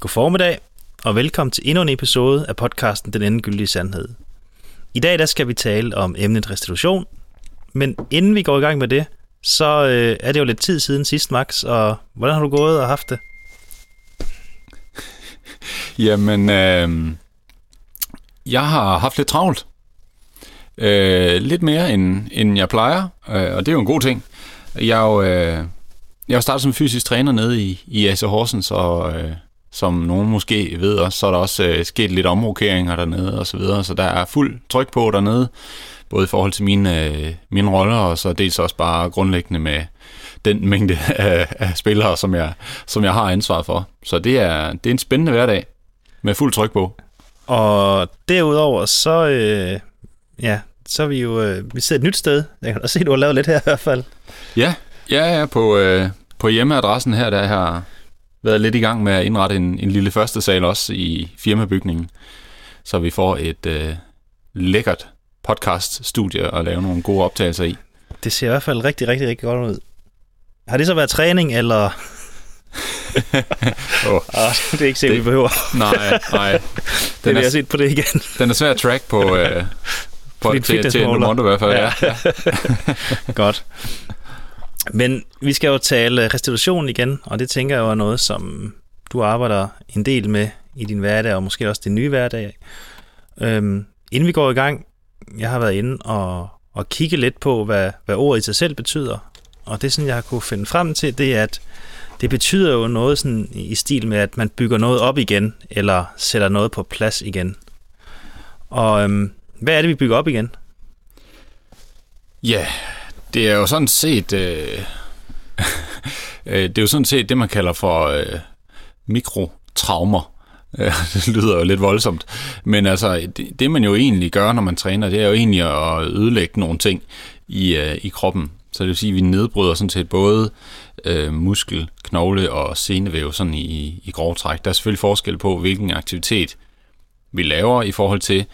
God formiddag, og velkommen til endnu en episode af podcasten Den Endegyldige Sandhed. I dag der skal vi tale om emnet restitution, men inden vi går i gang med det, så øh, er det jo lidt tid siden sidst, Max, og hvordan har du gået og haft det? Jamen, øh, jeg har haft lidt travlt. Øh, lidt mere, end, end jeg plejer, øh, og det er jo en god ting. Jeg er jo, øh, jeg har startet som fysisk træner nede i, i AC Horsens, og øh, som nogen måske ved også, så er der også øh, sket lidt omrokeringer dernede og så videre, så der er fuld tryk på dernede, både i forhold til mine, øh, mine roller, og så dels også bare grundlæggende med den mængde af, af spillere, som jeg, som jeg har ansvar for. Så det er, det er en spændende hverdag med fuld tryk på. Og derudover, så, øh, ja, så er vi jo, øh, vi sidder et nyt sted. Jeg kan da se, du har lavet lidt her i hvert fald. Ja, ja, ja på, øh, på hjemmeadressen her, der har været lidt i gang med at indrette en, en lille første sal også i firmabygningen, så vi får et øh, lækkert podcast-studie at lave nogle gode optagelser i. Det ser i hvert fald rigtig, rigtig, rigtig godt ud. Har det så været træning, eller... oh. Ah, det er ikke sikkert, vi behøver. Nej, nej. Den er, er, jeg set på det igen. den er svær at track på, øh, på din til, til. Nomondo i hvert fald. Ja. Ja. Godt. Men vi skal jo tale restitution igen, og det tænker jeg jo er noget, som du arbejder en del med i din hverdag, og måske også din nye hverdag. Øhm, inden vi går i gang, jeg har været inde og, og kigge lidt på, hvad, hvad ordet i sig selv betyder. Og det, sådan, jeg har kunne finde frem til, det er, at det betyder jo noget sådan i stil med, at man bygger noget op igen, eller sætter noget på plads igen. Og øhm, hvad er det, vi bygger op igen? Ja, det er jo sådan set... Øh, øh, det er jo sådan set det, man kalder for øh, mikrotraumer. Det lyder jo lidt voldsomt. Men altså, det, det man jo egentlig gør, når man træner, det er jo egentlig at ødelægge nogle ting i, øh, i kroppen. Så det vil sige, at vi nedbryder sådan set både øh, muskel, knogle og senevæv sådan i, i grov træk. Der er selvfølgelig forskel på, hvilken aktivitet vi laver i forhold til,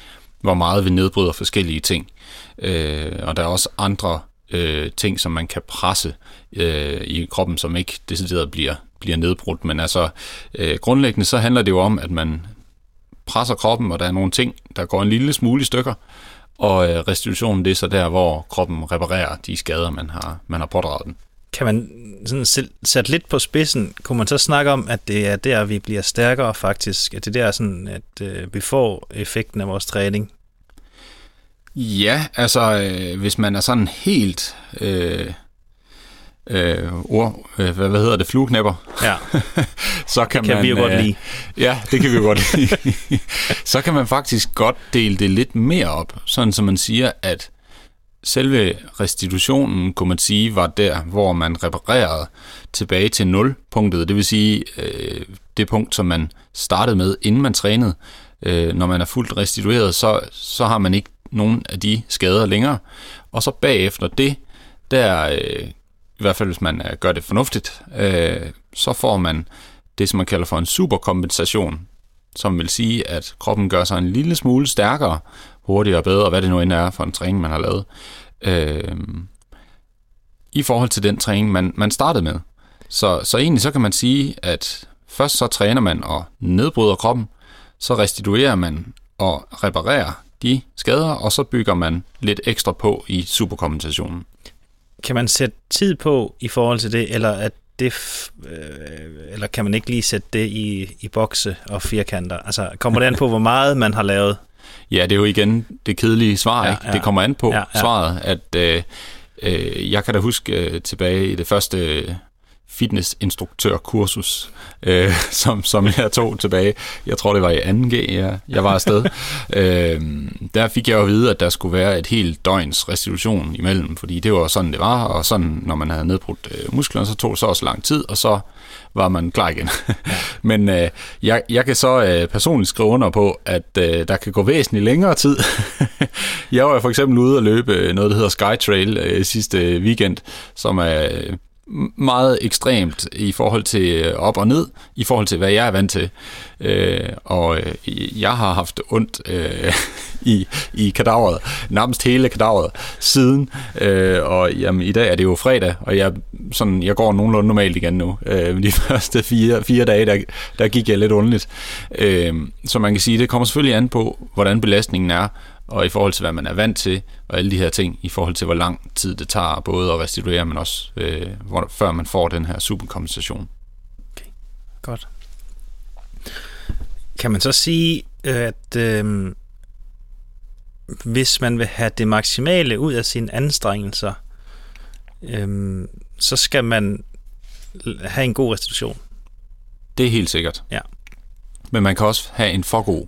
hvor meget vi nedbryder forskellige ting. Øh, og der er også andre øh, ting, som man kan presse øh, i kroppen, som ikke decideret bliver, bliver nedbrudt. Men altså, øh, grundlæggende så handler det jo om, at man presser kroppen, og der er nogle ting, der går en lille smule i stykker, og øh, restitutionen det er så der, hvor kroppen reparerer de skader, man har, man har pådraget den. Kan man sådan sætte lidt på spidsen, kunne man så snakke om, at det er der, vi bliver stærkere faktisk? At det er der, sådan, at øh, vi får effekten af vores træning? Ja, altså øh, hvis man er sådan helt øh, øh, ord, øh, hvad, hvad hedder det, flueknæpper, Ja, så kan, kan man... vi jo godt øh, lide. Ja, det kan vi jo godt lide. så kan man faktisk godt dele det lidt mere op, sådan som man siger, at selve restitutionen, kunne man sige, var der, hvor man reparerede tilbage til nulpunktet. Det vil sige, øh, det punkt, som man startede med, inden man trænede. Øh, når man er fuldt restitueret, så, så har man ikke nogen af de skader længere. Og så bagefter det, der, øh, i hvert fald hvis man øh, gør det fornuftigt, øh, så får man det, som man kalder for en superkompensation, som vil sige, at kroppen gør sig en lille smule stærkere, hurtigere og bedre, hvad det nu end er for en træning, man har lavet, øh, i forhold til den træning, man, man startede med. Så, så egentlig så kan man sige, at først så træner man og nedbryder kroppen, så restituerer man og reparerer de skader, og så bygger man lidt ekstra på i superkompensationen. Kan man sætte tid på i forhold til det, eller at det, øh, eller kan man ikke lige sætte det i, i bokse og firkanter? Altså, kommer det an på, hvor meget man har lavet? Ja, det er jo igen det kedelige svar, Ja, ikke? ja. Det kommer an på Ja, ja, svaret, at øh, øh, jeg kan da huske øh, tilbage i det første fitnessinstruktørkursus, øh, som, som jeg tog tilbage. Jeg tror, det var i 2G, jeg, jeg var afsted. øh, der fik jeg jo at vide, at der skulle være et helt døgns restitution imellem, fordi det var sådan, det var, og sådan, når man havde nedbrudt øh, musklerne, så tog det så også lang tid, og så var man klar igen. Men øh, jeg, jeg kan så øh, personligt skrive under på, at øh, der kan gå væsentligt længere tid. jeg var for eksempel ude og løbe noget, der hedder Skytrail øh, sidste weekend, som er øh, meget ekstremt i forhold til øh, op og ned, i forhold til, hvad jeg er vant til. Øh, og øh, jeg har haft ondt øh, i, i kadaveret, nærmest hele kadaveret siden. Øh, og jamen, i dag er det jo fredag, og jeg, sådan, jeg går nogenlunde normalt igen nu. Øh, de første fire, fire dage, der, der gik jeg lidt underligt. Øh, så man kan sige, det kommer selvfølgelig an på, hvordan belastningen er, og i forhold til, hvad man er vant til, og alle de her ting, i forhold til, hvor lang tid det tager både at restituere, men også øh, hvor, før man får den her superkompensation. Okay, godt. Kan man så sige, at øh, hvis man vil have det maksimale ud af sine anstrengelser, øh, så skal man have en god restitution? Det er helt sikkert. Ja. Men man kan også have en for god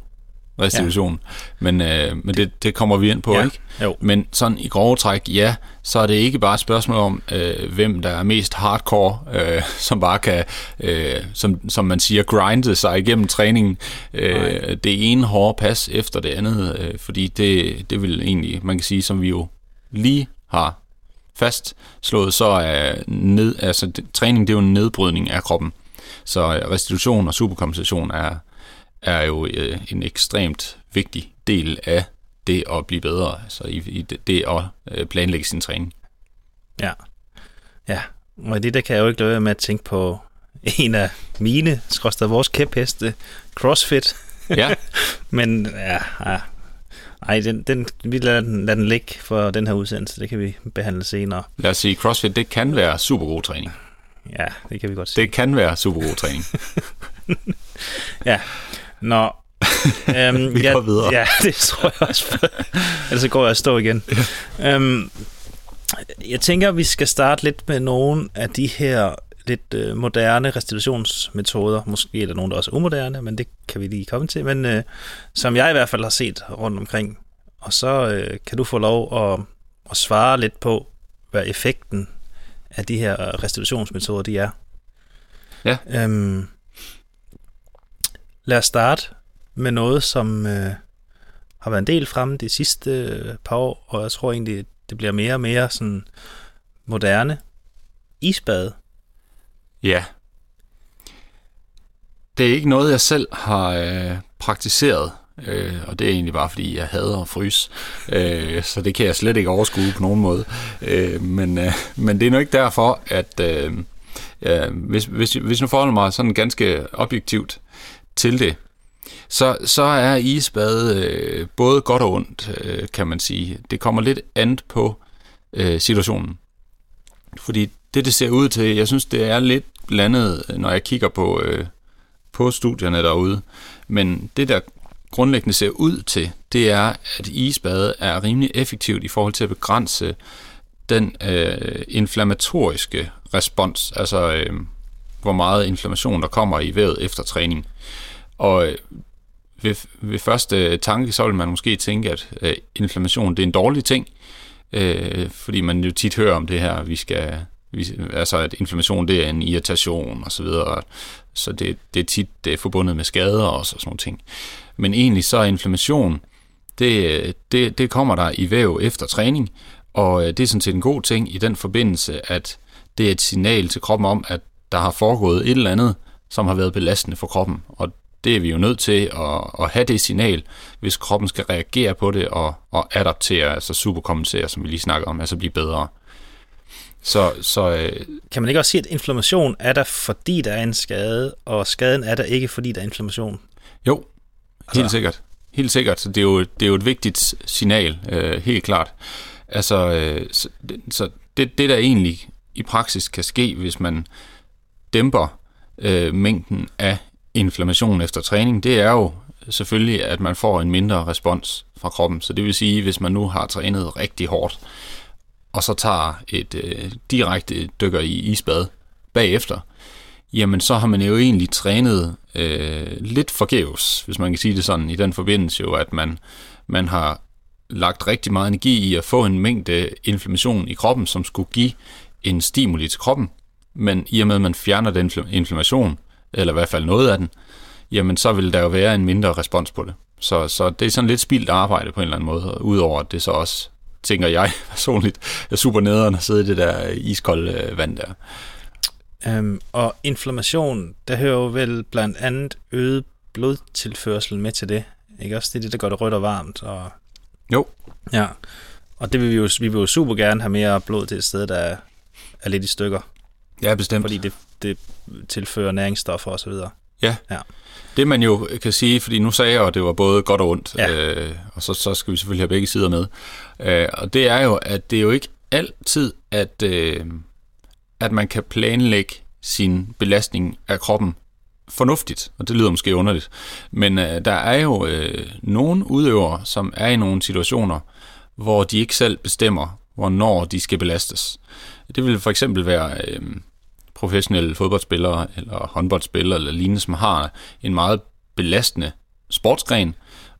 restitution. Ja. Men, øh, men det, det kommer vi ind på, Ja. ikke? Jo. Men sådan i grove træk, ja, så er det ikke bare et spørgsmål om, øh, hvem der er mest hardcore, øh, som bare kan, øh, som, som man siger, grinde sig igennem træningen. Øh, det ene hårde pas efter det andet, øh, fordi det, det vil egentlig, man kan sige, som vi jo lige har fastslået, så er ned, altså, det, træning det er jo en nedbrydning af kroppen. Så øh, restitution og superkompensation er, er jo øh, en ekstremt vigtig del af det at blive bedre, altså i, i det, det at øh, planlægge sin træning. Ja. Ja, og det der kan jeg jo ikke lade være med at tænke på en af mine, skrøster vores kæpheste, CrossFit. Ja, Men ja, ja. Ej, den, den, vi lader den, lader den ligge for den her udsendelse. Det kan vi behandle senere. lad os sige, CrossFit, det kan være super god træning. Ja, det kan vi godt sige. Det kan være super god træning. Ja. Nå. Øhm, Vi ja, går videre. Ja, det tror jeg også. Ellers går jeg og stå igen. øhm, jeg tænker, vi skal starte lidt med nogle af de her lidt øh, moderne restitutionsmetoder. Måske er der nogen, der også er umoderne, men det kan vi lige komme til. Men øh, som jeg i hvert fald har set rundt omkring. Og så øh, kan du få lov at, at svare lidt på, hvad effekten af de her restitutionsmetoder de er. Ja. Øhm, lad os starte med noget, som øh, har været en del fremme de sidste øh, par år, og jeg tror egentlig, det bliver mere og mere sådan moderne. Isbad. Ja. Det er ikke noget, jeg selv har øh, praktiseret, øh, og det er egentlig bare, fordi jeg hader at fryse. Øh, så det kan jeg slet ikke overskue på nogen måde. Øh, men, øh, men det er nu ikke derfor, at øh, Ja, hvis, hvis, hvis nu forholder mig sådan ganske objektivt til det, så, så er isbad øh, både godt og ondt, øh, kan man sige. Det kommer lidt andet på øh, situationen. Fordi det, det ser ud til, jeg synes, det er lidt blandet, øh, når jeg kigger på, øh, på studierne derude. Men det, der grundlæggende ser ud til, det er, at isbad er rimelig effektivt i forhold til at begrænse den øh, inflammatoriske respons, altså øh, hvor meget inflammation der kommer i vævet efter træning. Og øh, ved, ved første tanke, så vil man måske tænke, at øh, inflammation det er en dårlig ting, øh, fordi man jo tit hører om det her, vi skal, vi, altså at inflammation det er en irritation og så videre, så det, det er tit det er forbundet med skader og sådan nogle ting. Men egentlig så er inflammation, det, det, det kommer der i væv efter træning, og øh, det er sådan set en god ting i den forbindelse, at det er et signal til kroppen om, at der har foregået et eller andet, som har været belastende for kroppen, og det er vi jo nødt til at, at have det signal, hvis kroppen skal reagere på det og, og adaptere, altså superkompensere, som vi lige snakkede om, altså blive bedre. Så, så øh, Kan man ikke også sige, at inflammation er der, fordi der er en skade, og skaden er der ikke, fordi der er inflammation? jo, helt Altså- sikkert. Helt sikkert. Så det er jo, det er jo et vigtigt signal, øh, helt klart. Altså, øh, så, det- så det, det der egentlig i praksis kan ske, hvis man dæmper øh, mængden af inflammation efter træning, det er jo selvfølgelig, at man får en mindre respons fra kroppen. Så det vil sige, hvis man nu har trænet rigtig hårdt, og så tager et øh, direkte dykker i isbad bagefter, jamen så har man jo egentlig trænet øh, lidt forgæves, hvis man kan sige det sådan, i den forbindelse jo, at man, man har lagt rigtig meget energi i at få en mængde inflammation i kroppen, som skulle give en stimuli til kroppen, men i og med, at man fjerner den inflammation, eller i hvert fald noget af den, jamen så vil der jo være en mindre respons på det. Så, så det er sådan lidt spildt arbejde på en eller anden måde, udover at det så også tænker jeg personligt, er super nederen at sidde i det der iskolde øh, vand der. Øhm, og inflammation, der hører jo vel blandt andet øget blodtilførsel med til det. Ikke også? Det er det, der gør det rødt og varmt. Og, Jo, ja. Og det vil vi jo, vi vil jo super gerne have mere blod til et sted, der er, er lidt i stykker. Ja bestemt. Fordi det, det tilfører næringsstoffer og så videre. Ja. Ja. Det man jo kan sige, fordi nu sagde jeg jo, at det var både godt og ondt, Ja. øh, og så, så skal vi selvfølgelig have begge sider med. Øh, og det er jo, at det er jo ikke altid, at, øh, at man kan planlægge sin belastning af kroppen fornuftigt, og det lyder måske underligt. Men øh, der er jo øh, nogle udøvere, som er i nogle situationer, hvor de ikke selv bestemmer, hvornår de skal belastes. Det vil for eksempel være øh, professionelle fodboldspillere eller håndboldspillere eller lignende, som har en meget belastende sportsgren,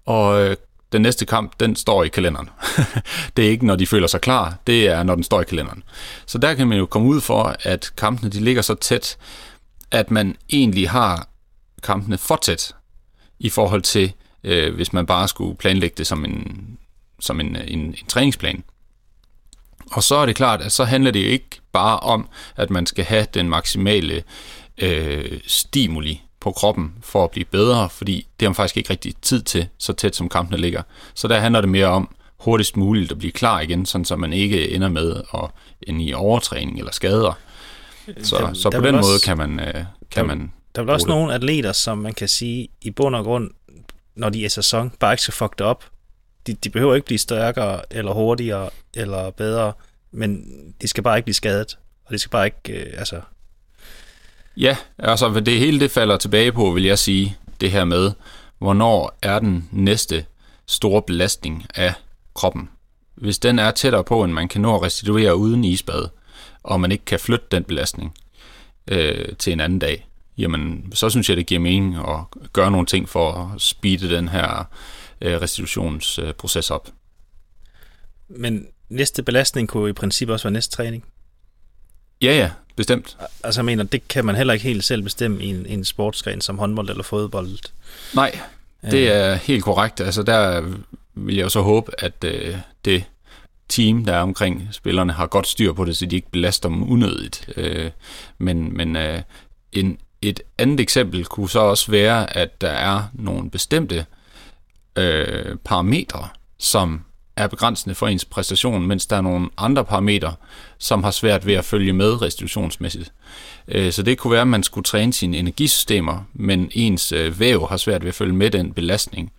og øh, den næste kamp, den står i kalenderen. det er ikke, når de føler sig klar, det er, når den står i kalenderen. Så der kan man jo komme ud for, at kampene de ligger så tæt, at man egentlig har kampene for tæt i forhold til, øh, hvis man bare skulle planlægge det som en, som en, en, en træningsplan. Og så er det klart, at så handler det jo ikke bare om, at man skal have den maksimale øh, stimuli på kroppen for at blive bedre, fordi det har man faktisk ikke rigtig tid til, så tæt som kampene ligger. Så der handler det mere om hurtigst muligt at blive klar igen, sådan så man ikke ender med at ende i overtræning eller skader. Så, Der- så der på vil den også- måde kan man, øh, kan man Der er også nogle atleter, som man kan sige, i bund og grund, når de er sæson, bare ikke skal fuck det op. De, de behøver ikke blive stærkere, eller hurtigere, eller bedre, men de skal bare ikke blive skadet. Og de skal bare ikke, øh, altså... Ja, altså det hele det falder tilbage på, vil jeg sige, det her med, hvornår er den næste store belastning af kroppen. Hvis den er tættere på, end man kan nå at restituere uden isbad, og man ikke kan flytte den belastning øh, til en anden dag, jamen så synes jeg, det giver mening at gøre nogle ting for at speede den her øh, restitutionsproces op. Men næste belastning kunne i princippet også være næste træning. Ja, ja, bestemt. Altså jeg mener, det kan man heller ikke helt selv bestemme i en, en sportsgren som håndbold eller fodbold. Nej, det er helt korrekt. Altså der vil jeg jo så håbe, at øh, det team, der er omkring spillerne, har godt styr på det, så de ikke belaster dem unødigt. Øh, men men øh, en, et andet eksempel kunne så også være, at der er nogle bestemte øh, parametre, som er begrænsende for ens præstation, mens der er nogle andre parametre, som har svært ved at følge med restitutionsmæssigt. Øh, så det kunne være, at man skulle træne sine energisystemer, men ens øh, væv har svært ved at følge med den belastning.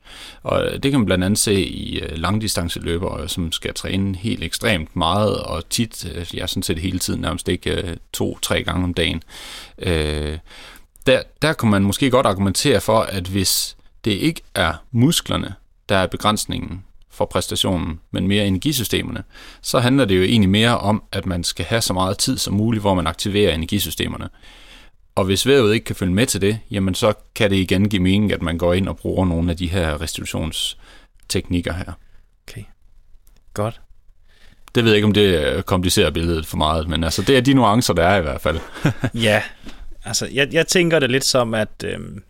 Og øh, det kan man blandt andet se i langdistanceløbere, som skal træne helt ekstremt meget og tit, jeg ja sådan set hele tiden, nærmest ikke øh, to-tre gange om dagen. Der, der kunne man måske godt argumentere for, at hvis det ikke er musklerne, der er begrænsningen for præstationen, men mere energisystemerne, så handler det jo egentlig mere om, at man skal have så meget tid som muligt, hvor man aktiverer energisystemerne. Og hvis vævet ikke kan følge med til det, jamen så kan det igen give mening, at man går ind og bruger nogle af de her restitutionsteknikker her. Okay, godt. Det ved jeg ikke, om det øh, komplicerer billedet for meget, men altså det er de nuancer, der er i hvert fald. Ja, altså jeg, jeg tænker det lidt som, at øhm,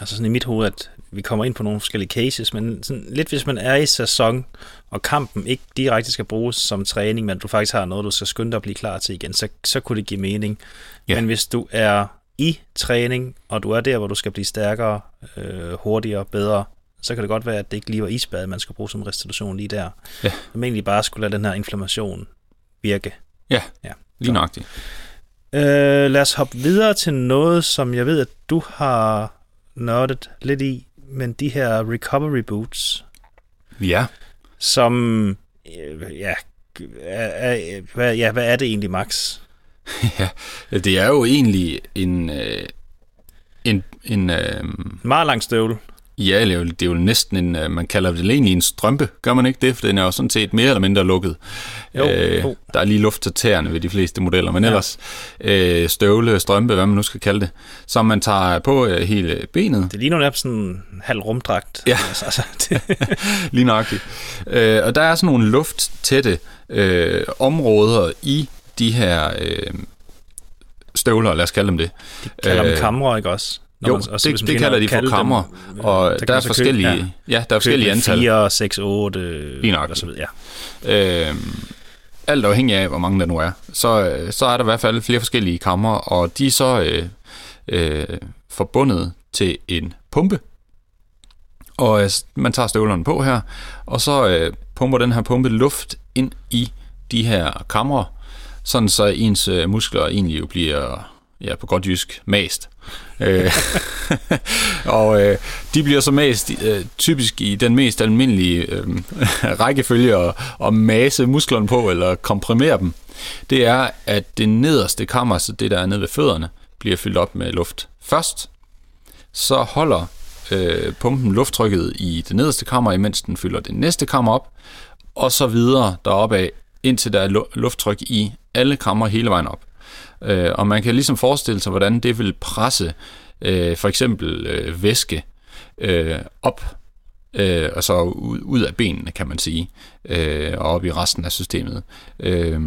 altså sådan i mit hoved, at vi kommer ind på nogle forskellige cases, men sådan lidt hvis man er i sæson, og kampen ikke direkte skal bruges som træning, men du faktisk har noget, du skal skynde dig at blive klar til igen, så, så kunne det give mening. Ja. Men hvis du er i træning, og du er der, hvor du skal blive stærkere, øh, hurtigere, bedre, så kan det godt være, at det ikke lige var isbad, man skal bruge som restitution lige der. Ja. Men egentlig bare skulle lade den her inflammation virke. Ja, Ja. lige nøjagtigt. Øh, lad os hoppe videre til noget, som jeg ved, at du har nørdet lidt i, men de her recovery boots, Ja, som, øh, ja, er, er, hvad, ja, hvad er det egentlig, Max? ja, det er jo egentlig en, øh, en, en øh, meget lang støvle. Ja, det er, jo, det er jo næsten en, øh, man kalder det egentlig en strømpe, gør man ikke det? For den er jo sådan set mere eller mindre lukket. Jo, jo. Der er lige luft til tæerne ved de fleste modeller, men ellers øh, støvle, strømpe, hvad man nu skal kalde det, som man tager på øh, hele benet, Det ligner nærmest sådan en halv rumdragt. Ja. Altså, altså, det, lige nøjagtigt. Øh, og der er sådan nogle lufttætte øh, områder i de her øh, støvler, lad os kalde dem det. kalder dem Øh, kamre, ikke også? Jo, man, også, det, det kalder de for kammer, dem, og der, der er forskellige, købe, ja. ja, der er forskellige antal. 4, 6, 8, Lige nok. og så videre, ja. Øhm, alt afhængig af, hvor mange der nu er, så, så er der i hvert fald flere forskellige kammer, og de er så øh, øh, forbundet til en pumpe. Og øh, man tager støvlerne på her, og så øh, pumper den her pumpe luft ind i de her kamre, sådan så ens øh, muskler egentlig jo bliver, ja på godt jysk, mast. Øh, og øh, de bliver så mest øh, typisk i den mest almindelige øh, rækkefølge at, at mase musklerne på eller komprimere dem. Det er, at det nederste kammer, så det der er nede ved fødderne, bliver fyldt op med luft først. Så holder øh, pumpen lufttrykket i det nederste kammer, imens den fylder det næste kammer op, og så videre deroppe af, indtil der er lufttryk i alle kammer hele vejen op. Øh, og man kan ligesom forestille sig, hvordan det vil presse øh, for eksempel øh, væske øh, op, øh, og så ud, ud af benene, kan man sige, øh, og op i resten af systemet. Øh,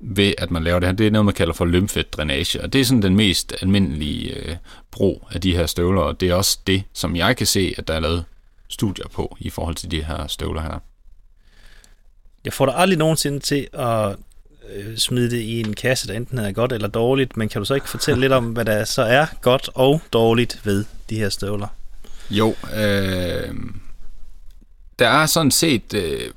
ved at man laver det her. Det er noget, man kalder for lymfedrænage, og det er sådan den mest almindelige øh, brug af de her støvler, og det er også det, som jeg kan se, at der er lavet studier på i forhold til de her støvler her. Jeg får dig aldrig nogensinde til at øh, smide det i en kasse, der enten er godt eller dårligt, men kan du så ikke fortælle lidt om, hvad der så er godt og dårligt ved de her støvler? Jo, øh, der er sådan set... Øh,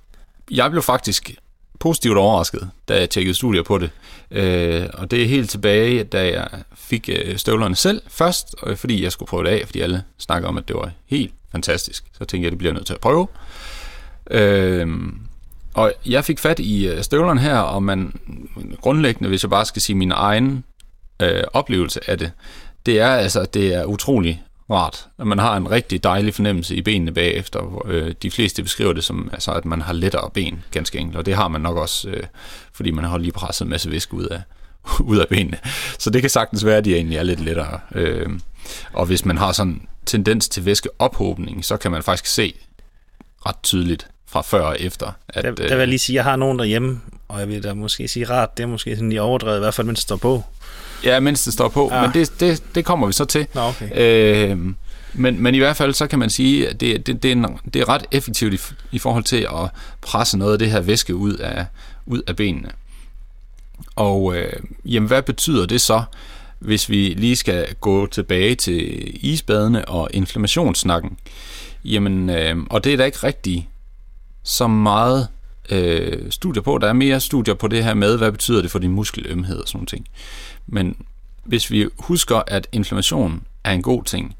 jeg blev faktisk positivt overrasket, da jeg tjekkede studier på det. Øh, og det er helt tilbage, da jeg fik øh, støvlerne selv først, og fordi jeg skulle prøve det af, fordi alle snakker om, at det var helt fantastisk. Så tænkte jeg, at det bliver nødt til at prøve. Øh, og jeg fik fat i øh, støvlerne her, og man grundlæggende, hvis jeg bare skal sige min egen øh, oplevelse af det, det er altså, det er utrolig rart, at man har en rigtig dejlig fornemmelse i benene bagefter. Øh, de fleste beskriver det som, altså, at man har lettere ben, ganske enkelt, og det har man nok også, øh, fordi man har lige presset en masse væske ud af, ud af benene. Så det kan sagtens være, at de egentlig er lidt lettere. Øh, og hvis man har sådan tendens til væskeophobning, så kan man faktisk se ret tydeligt, fra før og efter. At, der, der vil jeg lige sige, at jeg har nogen derhjemme, og jeg vil da måske sige rart, det er måske sådan lige overdrevet, i hvert fald mens det står på. Ja, mens det står på, ja. men det, det, det kommer vi så til. Nå, okay. øh, men, men i hvert fald så kan man sige, at det, det, det, er, en, det er ret effektivt i, i forhold til at presse noget af det her væske ud af, ud af benene. Og øh, jamen, hvad betyder det så, hvis vi lige skal gå tilbage til isbadene og inflammationssnakken? Jamen, øh, og det er da ikke rigtigt så meget øh, studier på. Der er mere studier på det her med, hvad betyder det for din muskelømhed og sådan noget. ting. Men hvis vi husker, at inflammation er en god ting,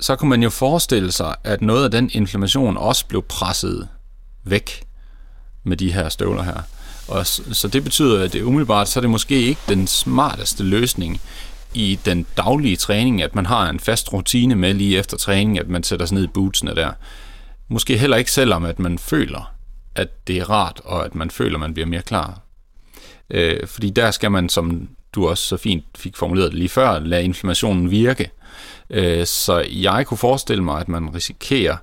så kan man jo forestille sig, at noget af den inflammation også blev presset væk med de her støvler her. Og så det betyder, at det umiddelbart, så er det måske ikke den smarteste løsning i den daglige træning, at man har en fast rutine med lige efter træning, at man sætter sig ned i bootsene der. Måske heller ikke selvom, at man føler, at det er rart, og at man føler, at man bliver mere klar. Øh, fordi der skal man, som du også så fint fik formuleret det lige før, lade inflammationen virke. Øh, så jeg kunne forestille mig, at man risikerer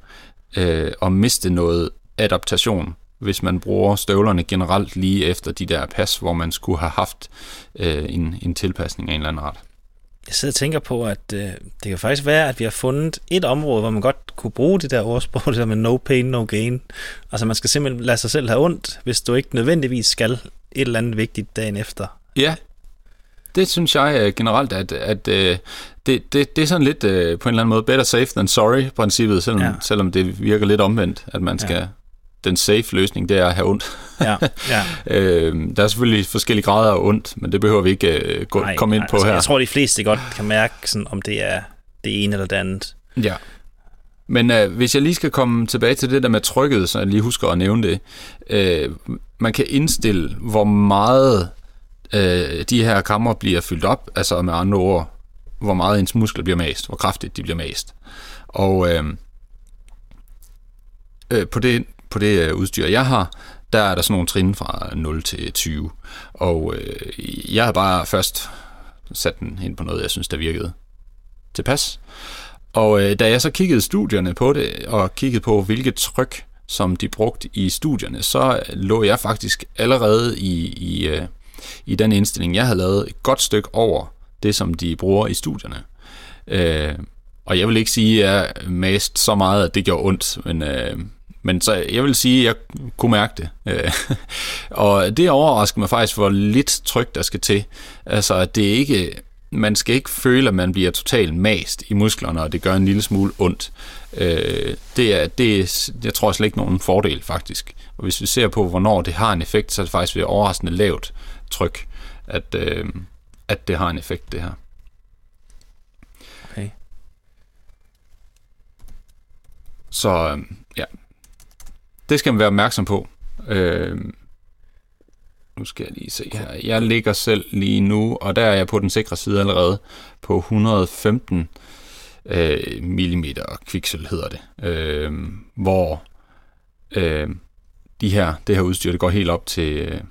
øh, at miste noget adaptation, hvis man bruger støvlerne generelt lige efter de der pas, hvor man skulle have haft øh, en, en tilpasning af en eller anden art. Jeg sidder og tænker på, at øh, det kan faktisk være, at vi har fundet et område, hvor man godt kunne bruge det der ordsprog, det der med no pain, no gain. Altså man skal simpelthen lade sig selv have ondt, hvis du ikke nødvendigvis skal et eller andet vigtigt dagen efter. Ja, det synes jeg øh, generelt, at, at øh, det, det, det er sådan lidt øh, på en eller anden måde better safe than sorry-princippet, selvom, ja. selvom det virker lidt omvendt, at man skal... Ja. Den safe løsning, det er at have ondt. Ja, ja. øh, der er selvfølgelig forskellige grader af ondt, men det behøver vi ikke øh, gå, nej, komme ind nej, på altså, her. Jeg tror, de fleste godt kan mærke, sådan, om det er det ene eller det andet. Ja. Men øh, hvis jeg lige skal komme tilbage til det der med trykket, så jeg lige husker at nævne det. Øh, man kan indstille, hvor meget øh, de her kammer bliver fyldt op, altså med andre ord, hvor meget ens muskler bliver mast, hvor kraftigt de bliver mast. Og øh, øh, på, det, på det øh, udstyr, jeg har, der er der sådan nogle trin fra 0 til 20. Og øh, jeg har bare først sat den ind på noget, jeg synes, der virkede tilpas. Og øh, da jeg så kiggede studierne på det, og kiggede på, hvilket tryk, som de brugte i studierne, så lå jeg faktisk allerede i, i, øh, i den indstilling, jeg havde lavet, et godt stykke over det, som de bruger i studierne. Øh, og jeg vil ikke sige, at jeg mast så meget, at det gjorde ondt, men, øh, men så jeg vil sige, at jeg kunne mærke det. Øh, og det overrasker mig faktisk, hvor lidt tryk der skal til. Altså, at det ikke, man skal ikke føle, at man bliver totalt mast i musklerne, og det gør en lille smule ondt. Øh, det er, det er, jeg tror slet ikke nogen fordel, faktisk. Og hvis vi ser på, hvornår det har en effekt, så er det faktisk ved overraskende lavt tryk, at, øh, at det har en effekt, det her. Okay. Så øh, det skal man være opmærksom på. Øh, nu skal jeg lige se her. Jeg ligger selv lige nu, og der er jeg på den sikre side allerede på 115 øh, millimeter kviksel hedder det, øh, hvor øh, de her, det her udstyr det går helt op til, øh, til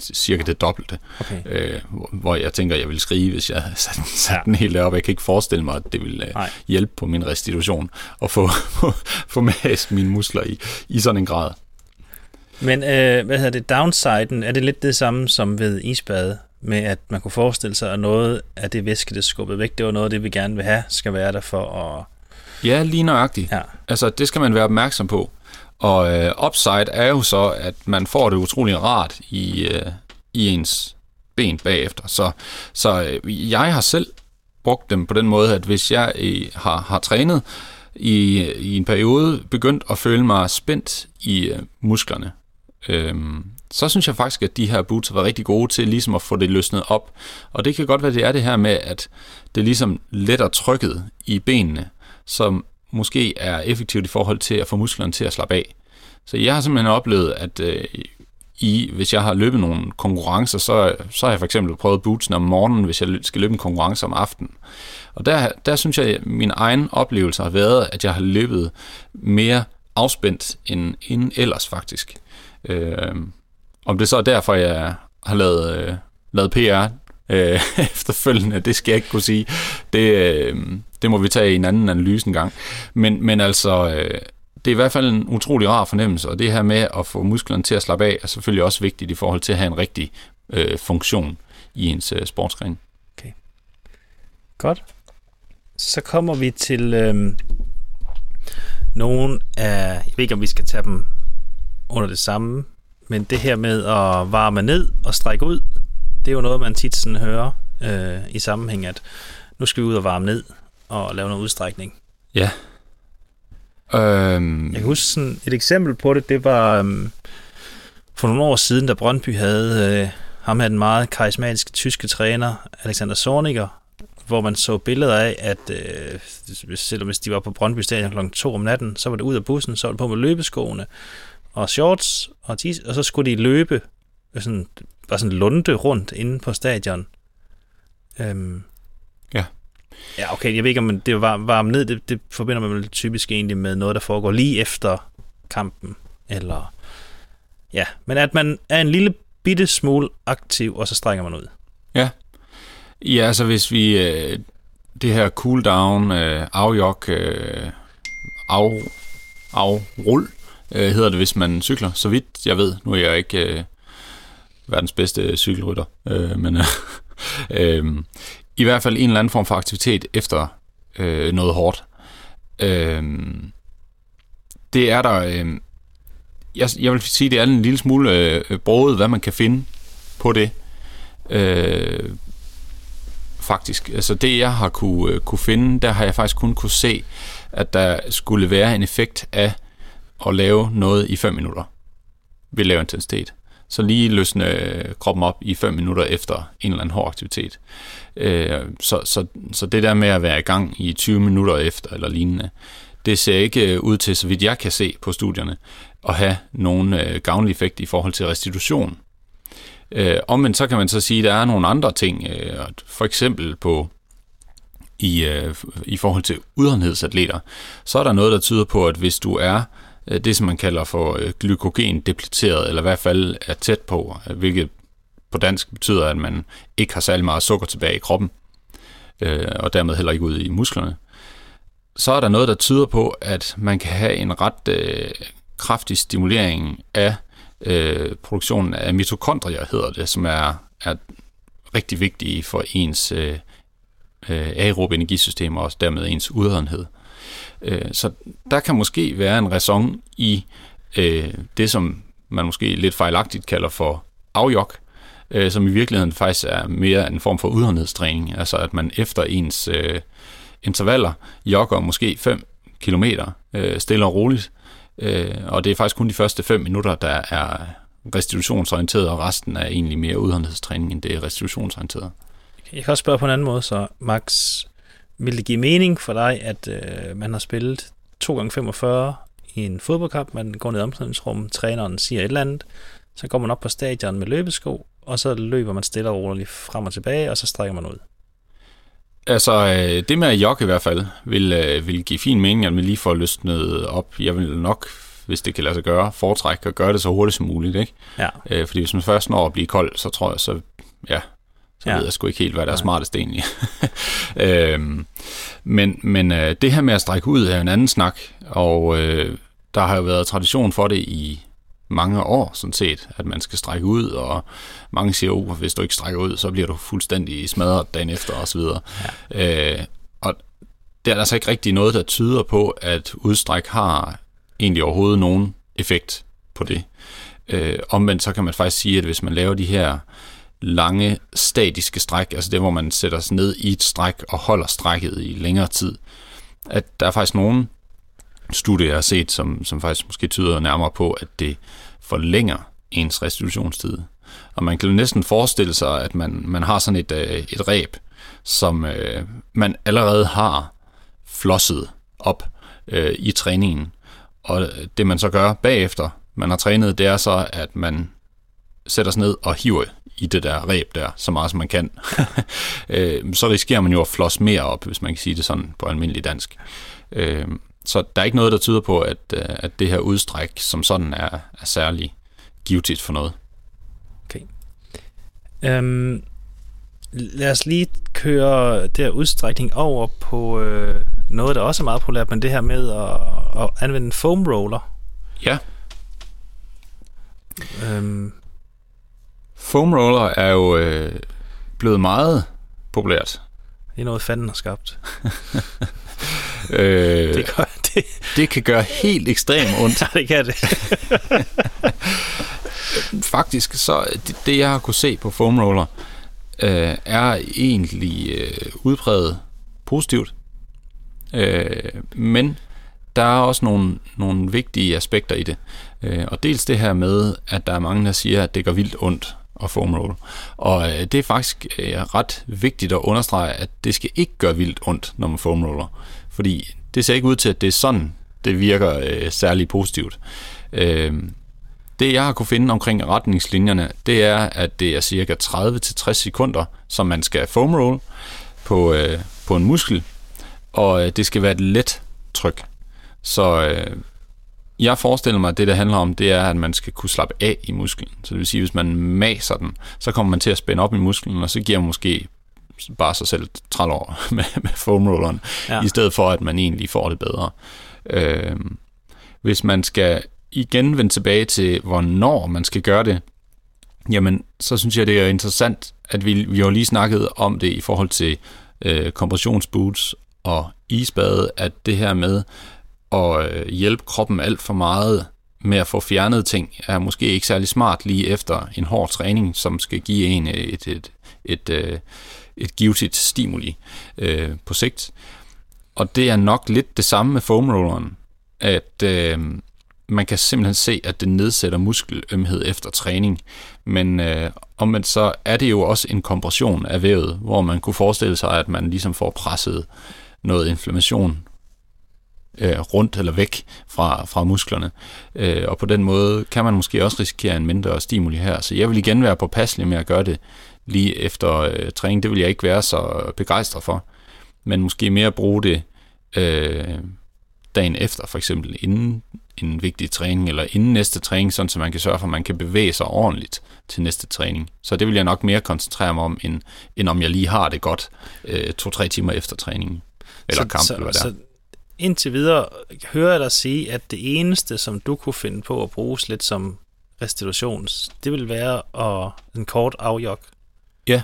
cirka det dobbelte, Okay. øh, hvor- jeg tænker, jeg vil skrige, hvis jeg satte sat den helt deroppe. Jeg kan ikke forestille mig, at det vil øh, Nej. hjælpe på min restitution og få, få, få mast mine muskler i, i sådan en grad. Men øh, hvad hedder det, downsiden, er det lidt det samme som ved isbade, med at man kunne forestille sig, at noget af det væske, det skubbet væk, det var noget af det, vi gerne vil have, skal være der for at... Ja, lige nøjagtigt. Ja, Altså, det skal man være opmærksom på. Og øh, upside er jo så, at man får det utrolig rart i, øh, i ens ben bagefter. Så, så øh, jeg har selv brugt dem på den måde, at hvis jeg øh, har, har trænet i, i en periode, begyndt at føle mig spændt i øh, musklerne, øh, så synes jeg faktisk, at de her boots har været rigtig gode til ligesom at få det løsnet op. Og det kan godt være, det er det her med, at det ligesom letter trykket i benene, som måske er effektivt i forhold til at få musklerne til at slappe af. Så jeg har simpelthen oplevet, at øh, i, hvis jeg har løbet nogle konkurrencer, så, så har jeg for eksempel prøvet bootsen om morgenen, hvis jeg skal løbe en konkurrence om aftenen. Og der, der synes jeg, at min egen oplevelse har været, at jeg har løbet mere afspændt end, end ellers faktisk. Øh, om det så er derfor, jeg har lavet, øh, lavet PR øh, efterfølgende, det skal jeg ikke kunne sige. Det, øh, det må vi tage i en anden analyse en gang. Men, men altså, øh, det er i hvert fald en utrolig rar fornemmelse, og det her med at få musklerne til at slappe af, er selvfølgelig også vigtigt i forhold til at have en rigtig øh, funktion i ens øh, sportsgren. godt. Så kommer vi til øh, nogle af... Jeg ved ikke, om vi skal tage dem under det samme, men det her med at varme ned og strække ud, det er jo noget, man tit sådan hører øh, i sammenhæng, at nu skal vi ud og varme ned og lave noget udstrækning. Ja. Øhm, Jeg kan huske sådan et eksempel på det, det var øhm, for nogle år siden, da Brøndby havde øh, ham her den meget karismatiske tyske træner, Alexander Zorniger, hvor man så billeder af, at øh, hvis- selvom hvis de var på Brøndby Stadion kl. 2 om natten, så var det ud af bussen, så var det på med løbeskoene og shorts, og, tis- og så skulle de løbe øh, sådan, bare sådan lunde rundt inde på stadion. Øhm, Ja. Ja, okay, jeg ved ikke, om det var varmt ned, det, det forbinder man vel typisk egentlig med noget, der foregår lige efter kampen, eller... Ja, men at man er en lille bitte smule aktiv, og så strækker man ud. Ja, altså hvis vi... Øh, det her cool down, øh, afjok, øh, af, afrul, øh, hedder det, hvis man cykler. Så vidt jeg ved, nu er jeg ikke øh, verdens bedste cykelrytter, øh, men øh, øh, i hvert fald en eller anden form for aktivitet efter øh, noget hårdt. Øh, det er der... Øh, jeg, jeg vil sige, det er en lille smule øh, broget, hvad man kan finde på det. Øh, faktisk. Altså det, jeg har kunne, øh, kunne finde, der har jeg faktisk kun kunne se, at der skulle være en effekt af at lave noget i 5 minutter ved lav intensitet. Så lige løsne øh, kroppen op i 5 minutter efter en eller anden hård aktivitet. Øh, så, så, så det der med at være i gang i 20 minutter efter eller lignende, det ser ikke øh, ud til, så vidt jeg kan se på studierne, at have nogen øh, gavnlig effekt i forhold til restitution. Øh, omvendt så kan man så sige, at der er nogle andre ting, øh, for eksempel på i, øh, i forhold til udholdenhedsatleter, så er der noget, der tyder på, at hvis du er øh, Øh, det, som man kalder for øh, glykogen depleteret, eller i hvert fald er tæt på, øh, hvilket på dansk betyder, at man ikke har særlig meget sukker tilbage i kroppen, og dermed heller ikke ud i musklerne, så er der noget, der tyder på, at man kan have en ret øh, kraftig stimulering af øh, produktionen af mitokondrier, hedder det, som er, er rigtig vigtige for ens øh, øh, aerobe energisystem og også dermed ens udholdenhed. Øh, Øh, så der kan måske være en ræson i øh, det, som man måske lidt fejlagtigt kalder for afjok, øh, som i virkeligheden faktisk er mere en form for udholdenhedstræning, altså at man efter ens øh, intervaller jogger måske 5 km øh, stille og roligt, øh, og det er faktisk kun de første 5 minutter, der er restitutionsorienteret, og resten er egentlig mere udholdenhedstræning, end det er restitutionsorienteret. Jeg kan også spørge på en anden måde, så Max, vil det give mening for dig, at øh, man har spillet 2 gange 45 i en fodboldkamp, man går ned i omklædningsrummet, træneren siger et eller andet, så går man op på stadion med løbesko, og så løber man stille og roligt frem og tilbage, og så strækker man ud. Altså, øh, det med at jogge i hvert fald, vil, øh, vil give fin mening, at man lige får løsnet op. Jeg vil nok, hvis det kan lade sig gøre, foretrække at gøre det så hurtigt som muligt, ikke? Ja. Øh, fordi hvis man først når at blive kold, så tror jeg, så, ja, så ja. ved jeg sgu ikke helt, hvad der er smartest egentlig. øhm, men men øh, det her med at strække ud er en anden snak, og øh, der har jo været tradition for det i mange år, sådan set, at man skal strække ud, og mange siger, at oh, hvis du ikke strækker ud, så bliver du fuldstændig smadret dagen efter osv. Ja. Øh, og der er altså ikke rigtig noget, der tyder på, at udstræk har egentlig overhovedet nogen effekt på det. Øh, omvendt så kan man faktisk sige, at hvis man laver de her lange statiske stræk, altså det, hvor man sætter sig ned i et stræk og holder strækket i længere tid, at der er faktisk nogen studier, jeg har set, som, som faktisk måske tyder nærmere på, at det forlænger ens restitutionstid. Og man kan jo næsten forestille sig, at man, man har sådan et, øh, et ræb, som øh, man allerede har flosset op øh, i træningen. Og det man så gør bagefter, man har trænet, det er så, at man sætter sig ned og hiver i det der ræb der, så meget som man kan. øh, så risikerer man jo at flosse mere op, hvis man kan sige det sådan på almindelig dansk. Øh, så der er ikke noget, der tyder på, at, øh, at det her udstræk som sådan er, er særlig givetigt for noget. Okay. Um, lad os lige køre det her udstrækning over på øh, noget, der også er meget populært, men det her med at, at anvende en foam roller. Ja. Um, foam roller er jo øh, blevet meget populært. Det er noget, fanden har skabt. øh, det, gør, det. det kan gøre helt ekstremt ondt. ja, det kan det. Faktisk, så det, det, jeg har kunne se på foam roller, øh, er egentlig øh, udpræget positivt. Øh, men der er også nogle, nogle vigtige aspekter i det. Øh, og dels det her med, at der er mange, der siger, at det gør vildt ondt og foam roll. Og øh, det er faktisk øh, ret vigtigt at understrege, at det skal ikke gøre vildt ondt, når man foam roller. Fordi det ser ikke ud til, at det er sådan, det virker øh, særlig positivt. Øh, det jeg har kunne finde omkring retningslinjerne, det er, at det er cirka 30-60 sekunder, som man skal foam roll på, øh, på en muskel, og øh, det skal være et let tryk. Så øh, jeg forestiller mig, at det, der handler om, det er, at man skal kunne slappe af i musklen. Så det vil sige, at hvis man maser den, så kommer man til at spænde op i musklen, og så giver man måske bare sig selv 30 år med, med foam rolleren, ja. i stedet for, at man egentlig får det bedre. Øh, hvis man skal igen vende tilbage til, hvornår man skal gøre det, jamen, så synes jeg, det er interessant, at vi, vi har lige snakket om det i forhold til øh, kompressionsboots og isbade, at det her med, at øh, hjælpe kroppen alt for meget med at få fjernet ting, er måske ikke særlig smart lige efter en hård træning, som skal give en øh, et, et, et, øh, et, et givetigt stimuli øh, på sigt. Og det er nok lidt det samme med foam rolleren, at øh, man kan simpelthen se, at det nedsætter muskelømhed efter træning. Men øh, omvendt så er det jo også en kompression af vævet, hvor man kunne forestille sig, at man ligesom får presset noget inflammation øh, rundt eller væk fra, fra musklerne. Øh, og på den måde kan man måske også risikere en mindre stimuli her. Så jeg vil igen være påpasselig med at gøre det lige efter øh, træning. Det vil jeg ikke være så begejstret for. Men måske mere bruge det øh, dagen efter, for eksempel inden en vigtig træning, eller inden næste træning, sådan så man kan sørge for, at man kan bevæge sig ordentligt til næste træning. Så det vil jeg nok mere koncentrere mig om, end, end om jeg lige har det godt øh, to-tre timer efter træningen. Eller så, kamp, så, eller hvad så, indtil videre hører jeg dig sige, at det eneste, som du kunne finde på at bruges lidt som restitutions, det vil være at, en kort afjok. Ja,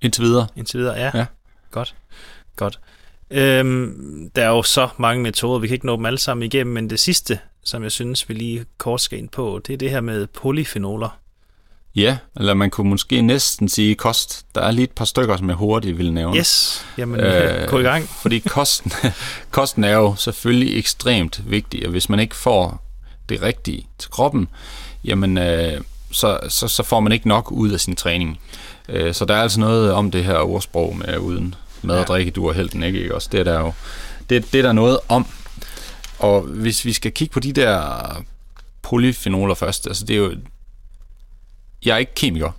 indtil videre. Indtil videre, ja. ja. Godt. Godt. Øhm, der er jo så mange metoder, vi kan ikke nå dem alle sammen igennem, men det sidste, som jeg synes, vi lige kort skal ind på, det er det her med polyfenoler. Ja, eller man kunne måske næsten sige kost. Der er lige et par stykker, som jeg hurtigt vil nævne. Yes, jamen øh, gå i gang. Fordi kosten, kosten er jo selvfølgelig ekstremt vigtig, og hvis man ikke får det rigtige til kroppen, jamen øh, så, så, så får man ikke nok ud af sin træning. Øh, så der er altså noget om det her ordsprog med uden mad og drikke, du er helten, ikke? ikke? Også det er der jo det, det er der noget om. Og hvis vi skal kigge på de der polyfenoler først, altså det er jo, jeg er ikke kemiker,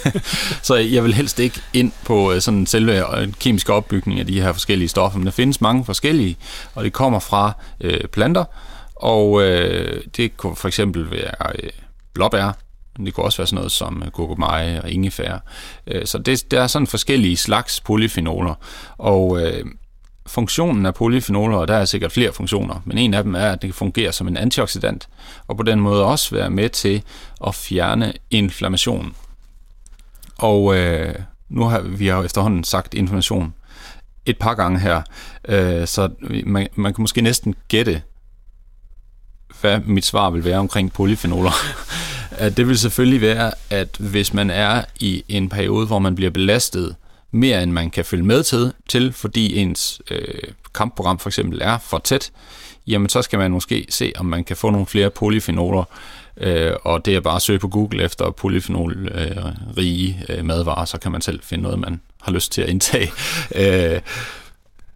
så jeg vil helst ikke ind på øh, sådan selve øh, kemiske opbygning af de her forskellige stoffer, men der findes mange forskellige, og det kommer fra øh, planter, og øh, det kunne for eksempel være øh, blåbær, det kunne også være sådan noget som gurkemeje og ingefær. Øh, så det, der er sådan forskellige slags polyfenoler, og øh, funktionen af polyfenoler, og der er sikkert flere funktioner, men en af dem er, at det kan fungere som en antioxidant, og på den måde også være med til at fjerne inflammation. Og øh, nu har vi har jo efterhånden sagt inflammation et par gange her, øh, så man, man kan måske næsten gætte, hvad mit svar vil være omkring polyfenoler. det vil selvfølgelig være, at hvis man er i en periode, hvor man bliver belastet mere end man kan følge med til, til fordi ens øh, kampprogram for eksempel er for tæt, jamen så skal man måske se, om man kan få nogle flere polyfenoler, øh, og det er bare at søge på Google efter polyfenolrige øh, øh, madvarer, så kan man selv finde noget, man har lyst til at indtage. øh,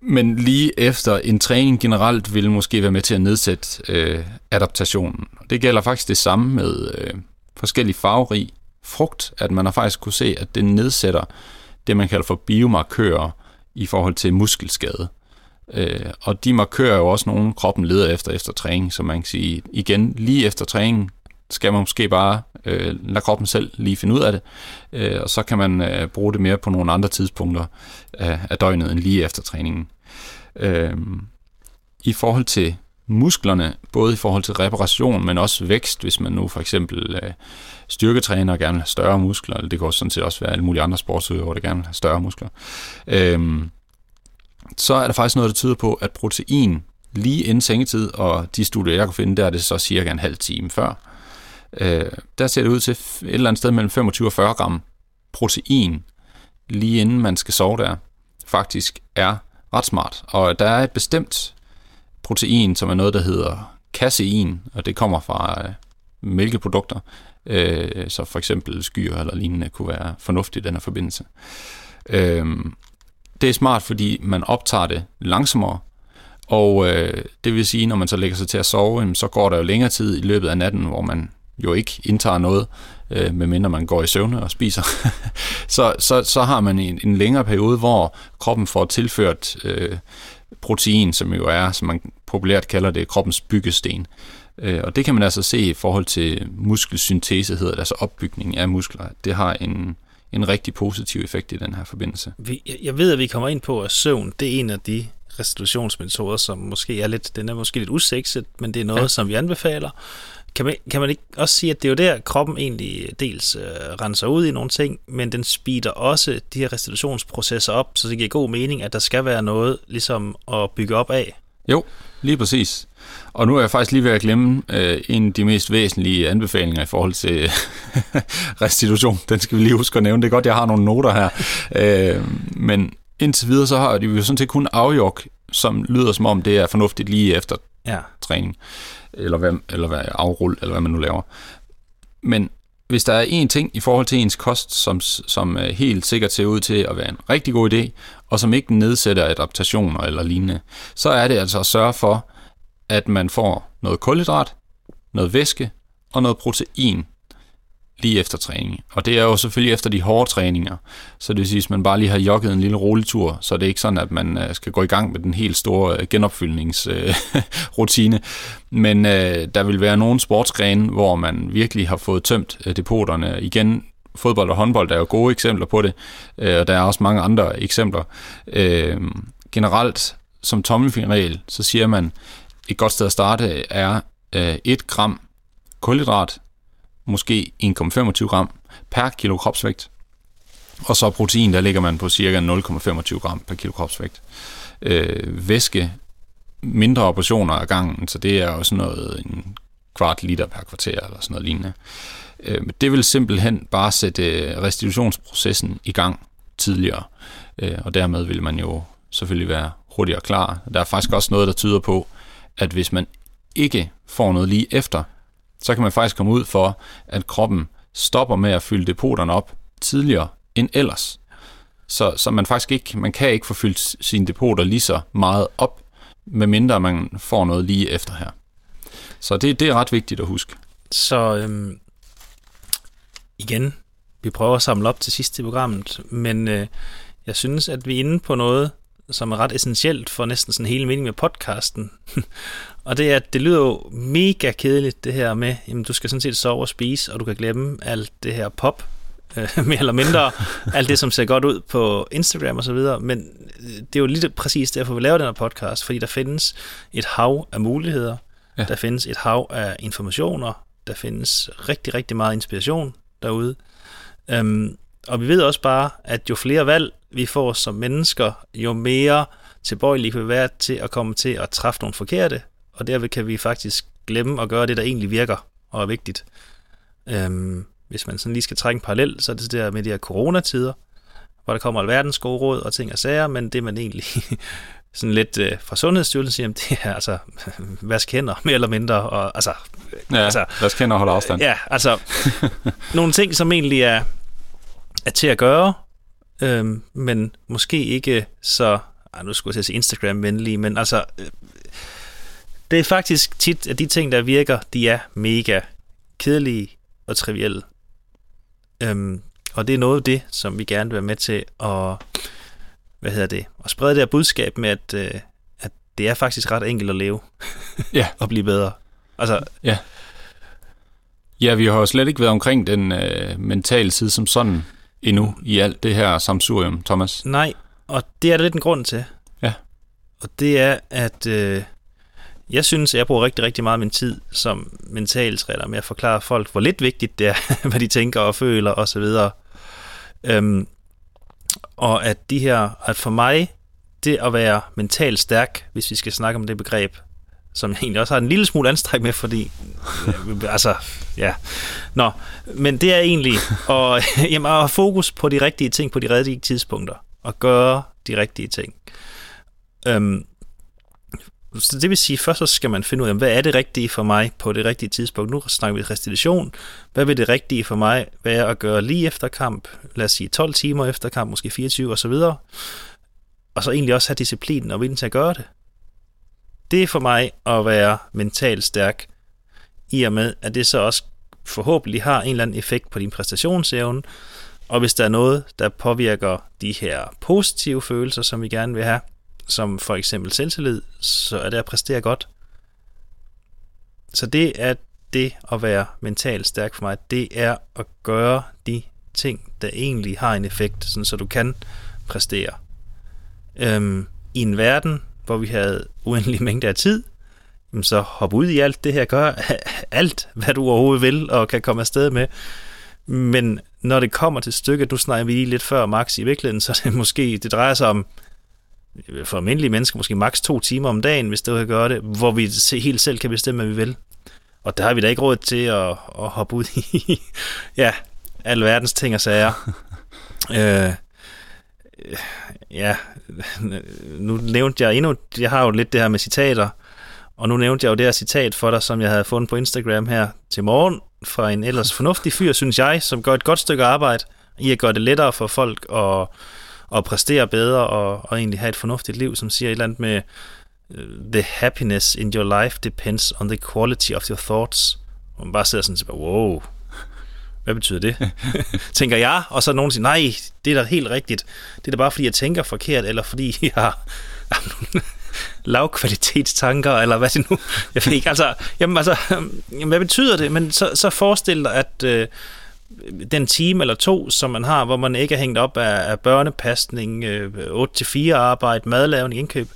men lige efter en træning generelt vil måske være med til at nedsætte øh, adaptationen. Det gælder faktisk det samme med øh, forskellige farverig frugt, at man har faktisk kunne se, at det nedsætter det, man kalder for biomarkører i forhold til muskelskade. Øh, og de markører er jo også nogle, kroppen leder efter efter træning, så man kan sige, igen, lige efter træning skal man måske bare øh, lade kroppen selv lige finde ud af det, øh, og så kan man øh, bruge det mere på nogle andre tidspunkter af, af døgnet end lige efter træningen. Øh, I forhold til musklerne, både i forhold til reparation, men også vækst, hvis man nu for eksempel øh, styrketræner og gerne vil have større muskler, eller det kan også sådan set også være alle mulige andre sportsudøvere, der gerne vil have større muskler, øhm, så er der faktisk noget, der tyder på, at protein lige inden sengetid, og de studier, jeg kunne finde, der er det så cirka en halv time før, øh, der ser det ud til et eller andet sted mellem 25 og 40 gram protein, lige inden man skal sove der, faktisk er ret smart. Og der er et bestemt protein, som er noget, der hedder casein, og det kommer fra øh, mælkeprodukter, øh, så for eksempel skyer eller lignende kunne være fornuftigt i den her forbindelse. Øh, det er smart, fordi man optager det langsommere, og øh, det vil sige, når man så lægger sig til at sove, så går der jo længere tid i løbet af natten, hvor man jo ikke indtager noget, øh, medmindre man går i søvne og spiser. så, så, så har man en, en længere periode, hvor kroppen får tilført øh, protein, som jo er, som man populært kalder det, kroppens byggesten. Øh, og det kan man altså se i forhold til muskelsyntese, hedder det, altså opbygning af muskler. Det har en, en rigtig positiv effekt i den her forbindelse. Jeg ved, at vi kommer ind på, at søvn, det er en af de restitutionsmetoder, som måske er lidt, den er måske lidt usekset, men det er noget, ja. som vi anbefaler. Kan man, kan man ikke også sige, at det er jo der, kroppen egentlig dels øh, renser ud i nogle ting, men den speeder også de her restitutionsprocesser op, så det giver god mening, at der skal være noget ligesom at bygge op af. Jo, lige præcis. Og nu er jeg faktisk lige ved at glemme øh, en af de mest væsentlige anbefalinger i forhold til restitution. Den skal vi lige huske at nævne. Det er godt, jeg har nogle noter her. Øh, men indtil videre, så har de jo sådan set kun afjok, som lyder som om, det er fornuftigt lige efter ja. træning. Eller, hvad, eller hvad, afrull, eller hvad man nu laver. Men hvis der er en ting i forhold til ens kost, som, som øh, helt sikkert ser ud til at være en rigtig god idé, og som ikke nedsætter adaptationer eller lignende, så er det altså at sørge for, at man får noget kulhydrat, noget væske og noget protein lige efter træning. Og det er jo selvfølgelig efter de hårde træninger. Så det vil sige, at man bare lige har jogget en lille rolig tur, så det er ikke sådan, at man øh, skal gå i gang med den helt store øh, genopfyldningsrutine. Øh, Men øh, der vil være nogle sportsgrene, hvor man virkelig har fået tømt depoterne. Igen, fodbold og håndbold er jo gode eksempler på det, øh, og der er også mange andre eksempler. Øh, generelt, som tommelfingerregel, så siger man, et godt sted at starte er øh, 1 gram kulhydrat, måske 1,25 gram per kilo kropsvægt. Og så protein, der ligger man på cirka 0,25 gram per kilo kropsvægt. Øh, væske, mindre portioner af gangen, så det er også noget en kvart liter per kvarter eller sådan noget lignende. Øh, det vil simpelthen bare sætte øh, restitutionsprocessen i gang tidligere, øh, og dermed vil man jo selvfølgelig være hurtigere klar. Der er faktisk også noget, der tyder på, at hvis man ikke får noget lige efter, så kan man faktisk komme ud for, at kroppen stopper med at fylde depoterne op tidligere end ellers. Så, så man faktisk ikke, man kan ikke få fyldt sine depoter lige så meget op, medmindre man får noget lige efter her. Så det, det er ret vigtigt at huske. Så øhm, igen, vi prøver at samle op til sidst i programmet, men øh, jeg synes, at vi er inde på noget, som er ret essentielt for næsten sådan hele meningen med podcasten. og det er, at det lyder jo mega kedeligt, det her med, jamen du skal sådan set sove og spise, og du kan glemme alt det her pop, øh, mere eller mindre, alt det, som ser godt ud på Instagram og så videre, men øh, det er jo lige præcis derfor, vi laver den her podcast, fordi der findes et hav af muligheder, ja. der findes et hav af informationer, der findes rigtig, rigtig meget inspiration derude. Øhm, og vi ved også bare, at jo flere valg vi får som mennesker, jo mere tilbøjelige kan vi være til at komme til at træffe nogle forkerte, og derved kan vi faktisk glemme at gøre det, der egentlig virker og er vigtigt. Øhm, hvis man sådan lige skal trække en parallel, så er det der med de her coronatider, hvor der kommer alverdens gode råd og ting og sager, men det man egentlig sådan lidt øh, fra Sundhedsstyrelsen siger, det er altså, vask hænder, mere eller mindre, og altså... Ja, altså, vask hænder og holde afstand. Ja, altså, nogle ting, som egentlig er, er til at gøre, øhm, men måske ikke så, ej, nu skulle jeg sige Instagram-venlige, men altså, øh, det er faktisk tit, at de ting, der virker, de er mega kedelige og trivielle. Øhm, og det er noget af det, som vi gerne vil være med til at, hvad hedder det, at sprede det her budskab med, at, øh, at det er faktisk ret enkelt at leve ja. og blive bedre. Altså, ja. Ja, vi har jo slet ikke været omkring den øh, mentale side som sådan endnu i alt det her samsurium, Thomas. Nej, og det er der lidt en grund til. Ja. Og det er, at øh, jeg synes, at jeg bruger rigtig, rigtig meget af min tid som mentaltræner med at forklare folk, hvor lidt vigtigt det er, hvad de tænker og føler osv. Øhm, og at de her, at for mig, det at være mentalt stærk, hvis vi skal snakke om det begreb, som jeg egentlig også har en lille smule anstræk med, fordi, øh, altså, ja. Nå, men det er egentlig at, jamen, at have fokus på de rigtige ting på de rigtige tidspunkter, og gøre de rigtige ting. Øhm, så det vil sige, først så skal man finde ud af, hvad er det rigtige for mig på det rigtige tidspunkt. Nu snakker vi restitution. Hvad vil det rigtige for mig være at gøre lige efter kamp? Lad os sige 12 timer efter kamp, måske 24 osv. Og så egentlig også have disciplinen og viljen til at gøre det. Det er for mig at være mentalt stærk, i og med, at det så også forhåbentlig har en eller anden effekt på din præstationsevne, og hvis der er noget, der påvirker de her positive følelser, som vi gerne vil have, som for eksempel selvtillid, så er det at præstere godt. Så det er det at være mentalt stærk for mig, det er at gøre de ting, der egentlig har en effekt, sådan så du kan præstere. Øhm, I en verden, hvor vi havde uendelig mængde af tid, så hop ud i alt det her, gør alt, hvad du overhovedet vil og kan komme afsted med. Men når det kommer til stykket, du snakker vi lige lidt før, Max, i virkeligheden, så det måske, det drejer sig om, for almindelige mennesker, måske maks to timer om dagen, hvis det kan gøre det, hvor vi helt selv kan bestemme, hvad vi vil. Og der har vi da ikke råd til at, at hoppe ud i, ja, verdens ting og sager. øh, ja, nu nævnte jeg endnu, jeg har jo lidt det her med citater, og nu nævnte jeg jo det her citat for dig, som jeg havde fundet på Instagram her til morgen, fra en ellers fornuftig fyr, synes jeg, som gør et godt stykke arbejde i at gøre det lettere for folk at, at præstere bedre og, og egentlig have et fornuftigt liv, som siger et eller andet med øh, The happiness in your life depends on the quality of your thoughts. Og man bare sidder sådan og wow, hvad betyder det? tænker jeg, og så nogen siger, nej, det er da helt rigtigt. Det er da bare, fordi jeg tænker forkert, eller fordi jeg har lavkvalitetstanker, eller hvad det nu, jeg ved ikke, altså, jamen, altså, jamen, hvad betyder det? Men så, så forestil dig, at øh, den time eller to, som man har, hvor man ikke er hængt op af, af børnepasning, øh, 8-4 arbejde, madlavning, indkøb,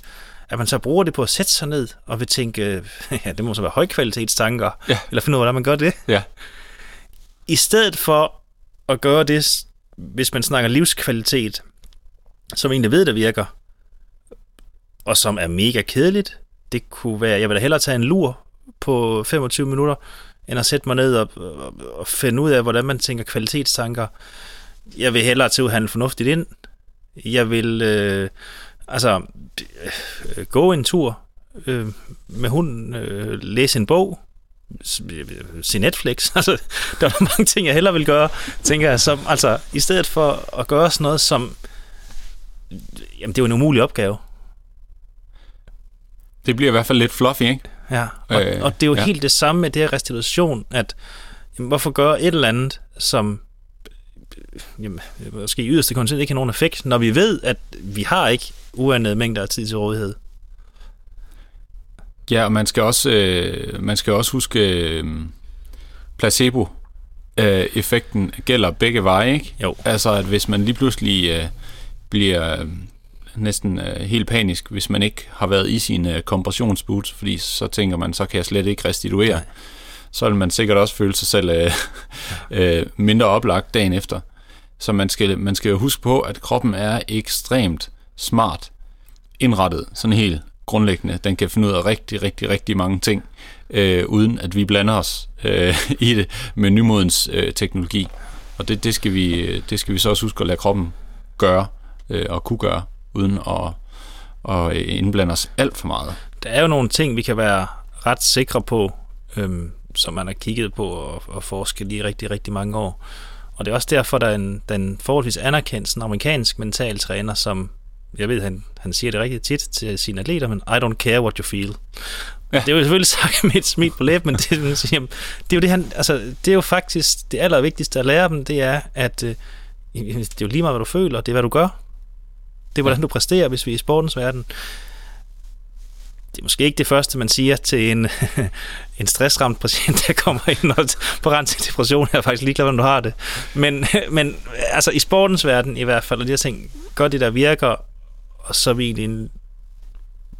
at man så bruger det på at sætte sig ned og vil tænke, ja, det må så være højkvalitetstanker, ja. eller finde ud af, hvordan man gør det. Ja. I stedet for at gøre det hvis man snakker livskvalitet, som egentlig ved, der virker, og som er mega kedeligt, det kunne være, jeg vil da hellere tage en lur på 25 minutter, end at sætte mig ned og, og, og finde ud af, hvordan man tænker kvalitetstanker. Jeg vil hellere til at handle fornuftigt ind. Jeg vil øh, altså øh, gå en tur øh, med hunden, øh, læse en bog, se Netflix. Altså, der er mange ting, jeg hellere vil gøre, tænker jeg. Som, altså, i stedet for at gøre sådan noget, som... Jamen, det er jo en umulig opgave. Det bliver i hvert fald lidt fluffy, ikke? Ja, og, øh, og det er jo ja. helt det samme med det her restitution, at jamen, hvorfor gøre et eller andet, som jamen, måske i yderste konsekvens ikke har nogen effekt, når vi ved, at vi har ikke uandede mængder af tid til rådighed. Ja, og man skal også, øh, man skal også huske øh, placebo øh, effekten gælder begge veje, ikke? Jo. Altså, at hvis man lige pludselig øh, bliver øh, næsten øh, helt panisk, hvis man ikke har været i sine øh, kompressionsboots, fordi så tænker man, så kan jeg slet ikke restituere. Nej. Så vil man sikkert også føle sig selv øh, øh, mindre oplagt dagen efter. Så man skal, man skal jo huske på, at kroppen er ekstremt smart indrettet, sådan helt grundlæggende. Den kan finde ud af rigtig, rigtig, rigtig mange ting, øh, uden at vi blander os øh, i det med nymodens øh, teknologi. Og det, det, skal vi, øh, det skal vi så også huske at lade kroppen gøre øh, og kunne gøre, uden at, at øh, indblande os alt for meget. Der er jo nogle ting, vi kan være ret sikre på, øhm, som man har kigget på og, og forsket i rigtig, rigtig mange år. Og det er også derfor, der er en, den forholdsvis anerkendt sådan amerikansk mentaltræner, som jeg ved, han, han siger det rigtig tit til sine atleter, men I don't care what you feel. Ja. Det er jo selvfølgelig sagt med et smil på læben, men det, det, er jo det, han, altså, det er jo faktisk det allervigtigste at lære dem, det er, at øh, det er jo lige meget, hvad du føler, det er, hvad du gør. Det er, hvordan du præsterer, hvis vi er i sportens verden. Det er måske ikke det første, man siger til en, en stressramt patient, der kommer ind og på rent til depression. Jeg er faktisk ligeglad, hvordan du har det. Men, men altså i sportens verden i hvert fald, og de her ting, gør det, der virker, og så er vi egentlig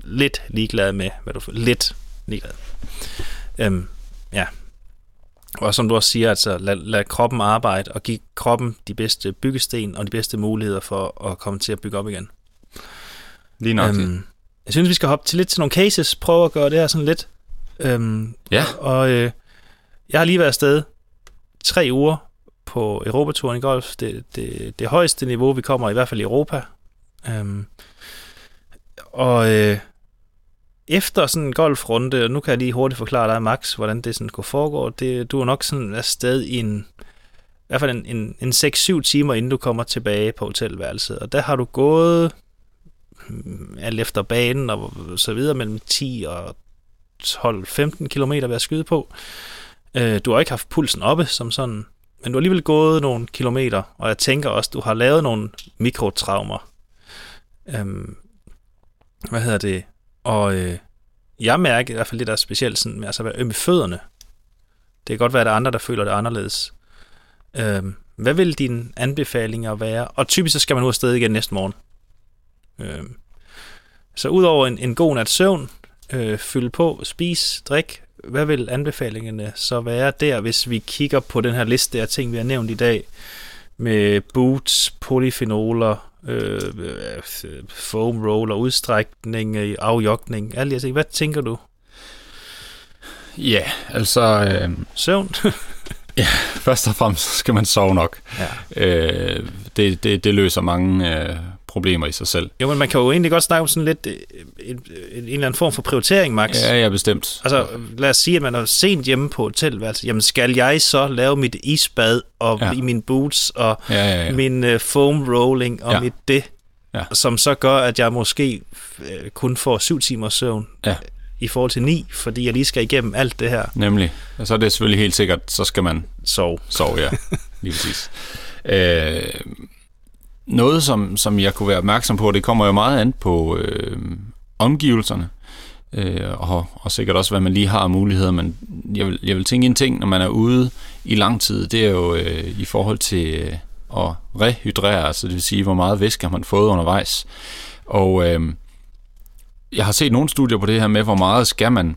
lidt ligeglade med, hvad du får. Lidt ligeglade. Øhm, ja. Og som du også siger, altså lad, lad kroppen arbejde, og give kroppen de bedste byggesten og de bedste muligheder for at komme til at bygge op igen. Lige nok. Øhm, jeg synes, vi skal hoppe til lidt til nogle cases, prøve at gøre det her sådan lidt. Øhm, ja. Og øh, jeg har lige været afsted tre uger på Europaturen i golf. Det, det, det højeste niveau, vi kommer i hvert fald i Europa. Øhm, og øh, efter sådan en golfrunde, og nu kan jeg lige hurtigt forklare dig, Max, hvordan det sådan kunne foregå, det, du er nok sådan afsted i en, i hvert fald en, en, en 6-7 timer, inden du kommer tilbage på hotelværelset. Og der har du gået hmm, alt efter banen og så videre mellem 10 og 12-15 km ved at skyde på. Øh, du har ikke haft pulsen oppe som sådan, men du har alligevel gået nogle kilometer, og jeg tænker også, du har lavet nogle mikrotraumer. Øhm, hvad hedder det? Og øh, jeg mærker i hvert fald det, der er specielt sådan, med altså at være øm i fødderne. Det kan godt være, at der er andre, der føler det anderledes. Øh, hvad vil dine anbefalinger være? Og typisk så skal man ud afsted igen næste morgen. Øh, så udover en, en god nat søvn, øh, fylde på, spis, drik, hvad vil anbefalingerne så være der, hvis vi kigger på den her liste af ting, vi har nævnt i dag, med boots, polyfenoler, øh, foam roller, udstrækning, øh, afjokning, alt det. Hvad tænker du? Ja, altså... Øh, Søvn? ja, først og fremmest skal man sove nok. Ja. Øh, det, det, det løser mange øh, problemer i sig selv. Jo, men man kan jo egentlig godt snakke om sådan lidt øh, en, en, en eller anden form for prioritering, Max. Ja, ja, bestemt. Altså, lad os sige, at man er sent hjemme på hotelværelse. Jamen, skal jeg så lave mit isbad og ja. i mine boots og ja, ja, ja. min uh, foam rolling og ja. mit det, ja. som så gør, at jeg måske uh, kun får syv timers søvn ja. i forhold til ni, fordi jeg lige skal igennem alt det her. Nemlig. Og så er det selvfølgelig helt sikkert, så skal man sove. Sove, ja. Lige præcis. Øh, noget, som, som jeg kunne være opmærksom på, det kommer jo meget an på øh, omgivelserne, øh, og, og sikkert også, hvad man lige har af muligheder, men jeg vil, jeg vil tænke en ting, når man er ude i lang tid, det er jo øh, i forhold til øh, at rehydrere, altså det vil sige, hvor meget væske har man fået undervejs. Og øh, jeg har set nogle studier på det her med, hvor meget skal man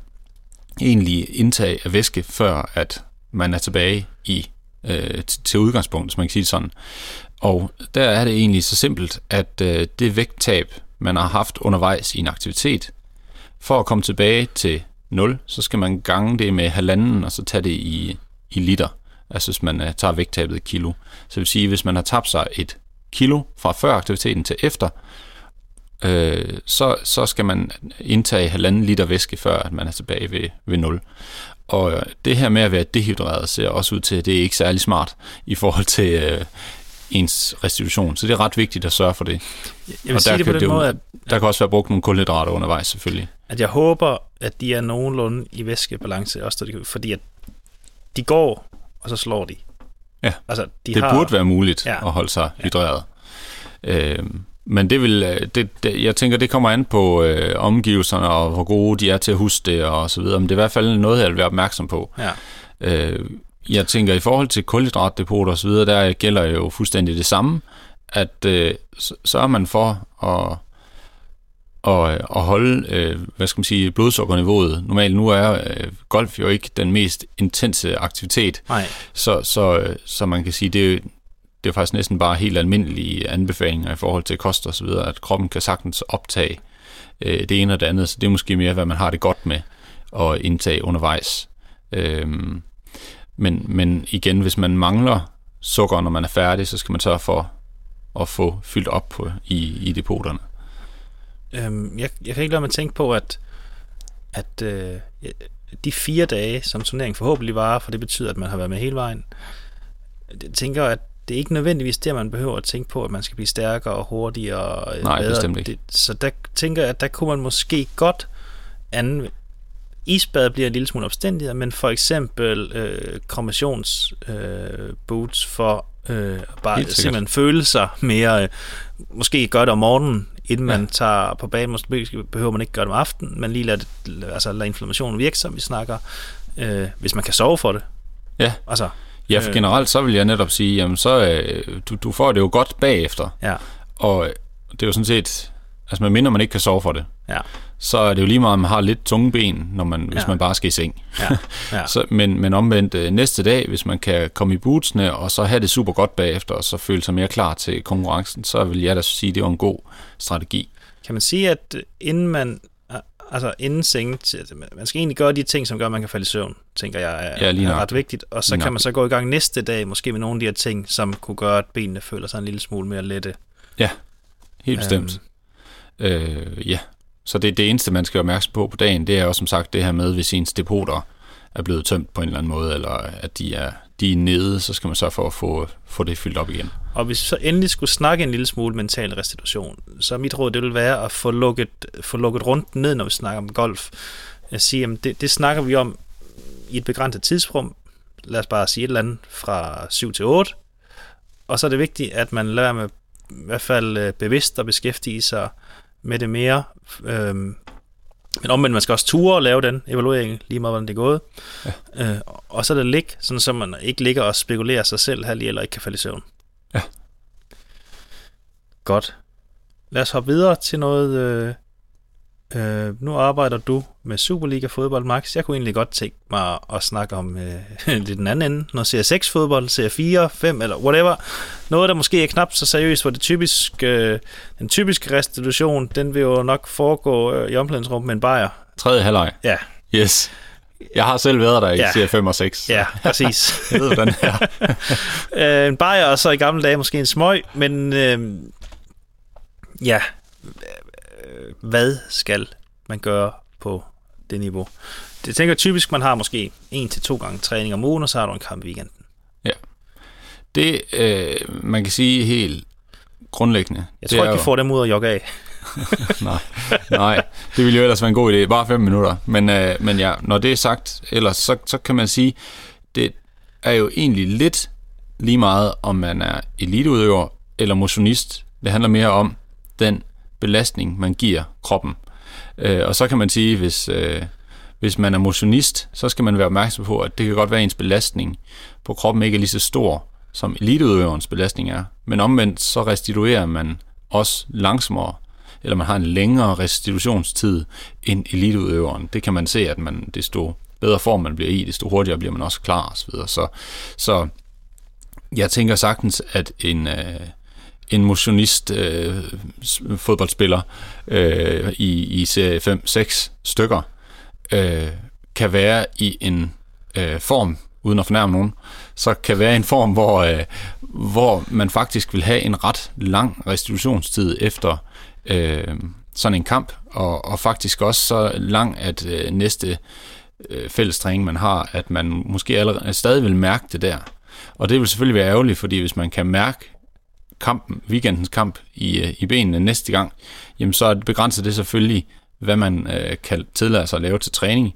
egentlig indtage af væske, før at man er tilbage i øh, til udgangspunkt, hvis man kan sige det sådan. Og der er det egentlig så simpelt, at øh, det vægttab, man har haft undervejs i en aktivitet, for at komme tilbage til 0, så skal man gange det med halvanden, og så tage det i, i liter. Altså hvis man øh, tager vægttabet i kilo. Så det vil sige, hvis man har tabt sig et kilo fra før aktiviteten til efter, øh, så, så skal man indtage halvanden liter væske, før at man er tilbage ved, ved 0. Og øh, det her med at være dehydreret ser også ud til, at det er ikke særlig smart i forhold til øh, ens restitution. Så det er ret vigtigt at sørge for det. Jeg vil og sige der det på kan den måde, at, Der kan også være brugt nogle kulhydrater undervejs selvfølgelig. at jeg håber, at de er nogenlunde i væskebalance, også de, fordi at de går, og så slår de. Ja. Altså, de det har, burde være muligt Ja. ja. at holde sig hydreret. Øh, men det vil, øh, det, det, jeg tænker, det kommer an på øh, omgivelserne, og hvor gode de er til at huske det, og så videre. Men det er i hvert fald noget, jeg vil være opmærksom på. Ja. Øh, jeg tænker, i forhold til kulhydratdepoter og så videre, der gælder jo fuldstændig det samme, at øh, så sørger man for at, at, at holde, øh, hvad skal man sige, blodsukkerniveauet. Normalt nu er øh, golf jo ikke den mest intense aktivitet, Nej, så, så, øh, så man kan sige, det er, det er faktisk næsten bare helt almindelige anbefalinger i forhold til kost og så videre, at kroppen kan sagtens optage øh, det ene og det andet, så det er måske mere, hvad man har det godt med at indtage undervejs. Øhm, men, men igen, hvis man mangler sukker, når man er færdig, så skal man sørge for at få fyldt op på, i, i depoterne. øhm, jeg, jeg kan ikke lade mig tænke på, at, at øh, de fire dage, som turneringen forhåbentlig varer, for det betyder, at man har været med hele vejen, jeg tænker, at det er ikke nødvendigvis der, man behøver at tænke på, at man skal blive stærkere og hurtigere og øh, Nej, bedre. bestemt ikke. Det, så der tænker jeg, at der kunne man måske godt Isbad bliver en lille smule opstændigere, men for eksempel øh, kromationsboots øh, boots for øh, bare simpelthen føle sig mere, øh, måske gøre det om morgenen, inden man Ja. tager på banen, måske behøver man ikke gøre det om aftenen, men lige lade, altså lade inflammationen virke, som vi snakker, øh, hvis man kan sove for det. Ja. Altså, Ja, for Øh. generelt så vil jeg netop sige, jamen så øh, du, du får det jo godt bagefter, ja, Og det er jo sådan set, altså man minder, man ikke kan sove for det, ja, så er det jo lige meget, at man har lidt tunge ben, når man, hvis Ja. man bare skal i seng. ja, ja. Så, men, men omvendt øh, næste dag, hvis man kan komme i bootsene, og så have det super godt bagefter, og så føle sig mere klar til konkurrencen, så vil jeg da sige, at det er en god strategi. Kan man sige, at inden man, altså inden seng, man skal egentlig gøre de ting, som gør, at man kan falde i søvn, tænker jeg er, Ja, lige er ret vigtigt. Og så Lige kan nok. man så gå i gang næste dag, måske med nogle af de her ting, som kunne gøre, at benene føler sig en lille smule mere lette. Helt bestemt. Øh, ja, så det, det eneste, man skal være opmærksom på på dagen, det er jo som sagt det her med, hvis ens depoter er blevet tømt på en eller anden måde, eller at de er, de er nede, så skal man sørge for at få, få det fyldt op igen. Og hvis vi så endelig skulle snakke en lille smule mental restitution, så mit råd det vil være at få lukket, få lukket rundt ned, når vi snakker om golf. Jeg siger, jamen det, det snakker vi om i et begrænset tidsrum. Lad os bare sige et eller andet fra 7 til 8. Og så er det vigtigt, at man lader med i hvert fald øh, bevidst at beskæftige sig med det mere. Øhm, men omvendt, man skal også ture og lave den evaluering, lige meget hvordan det er gået. Ja. Øh, og så er det ligge, sådan så man ikke ligger og spekulerer sig selv halv eller ikke kan falde i søvn. Ja. Godt. Lad os hoppe videre til noget... Øh, øh, nu arbejder du med Superliga fodbold, Max. Jeg kunne egentlig godt tænke mig at snakke om øh, lidt den anden ende. Noget CS6 fodbold, CS4, 5 eller whatever. Noget, der måske er knap så seriøst, hvor det typisk, øh, den typiske restitution, den vil jo nok foregå øh, i omklædningsrummet med en bajer. Tredje halvleg. Ja, Yes. Jeg har selv været der i Ja. ja. 5 og 6. ja, præcis. Jeg ved, hvordan det er. øh, en bajer, og så i gamle dage måske en smøg, men øh, ja, øh, hvad skal man gøre på det niveau? Det tænker jeg typisk, man har måske en til to gange træning om ugen, og så har du en kamp i weekenden. Det, øh, man kan sige helt grundlæggende. Jeg tror ikke, vi jo- får dem ud at jogge af. nej, nej, det ville jo ellers være en god idé. Bare fem minutter. Men, øh, men ja, når det er sagt, ellers så, så kan man sige, det er jo egentlig lidt lige meget, om man er eliteudøver eller motionist. Det handler mere om den belastning, man giver kroppen. Øh, og så kan man sige, hvis, øh, hvis man er motionist, så skal man være opmærksom på, at det kan godt være, at ens belastning på kroppen ikke er lige så stor, som eliteudøverens belastning er. Men omvendt, så restituerer man også langsommere, eller man har en længere restitutionstid end eliteudøveren. Det kan man se, at man, desto bedre form man bliver i, desto hurtigere bliver man også klar osv. Så, så Jeg tænker sagtens, at en, øh, en motionist øh, fodboldspiller øh, i, i serie 5-6 stykker øh, kan være i en øh, form, uden at fornærme nogen, så kan være en form, hvor, øh, hvor man faktisk vil have en ret lang restitutionstid efter øh, sådan en kamp, og, og faktisk også så lang, at øh, næste øh, fællestræning, man har, at man måske allerede stadig vil mærke det der. Og det vil selvfølgelig være ærgerligt, fordi hvis man kan mærke kampen, weekendens kamp i, øh, i benene næste gang, jamen så begrænser det selvfølgelig, hvad man øh, kan tillade sig at lave til træning.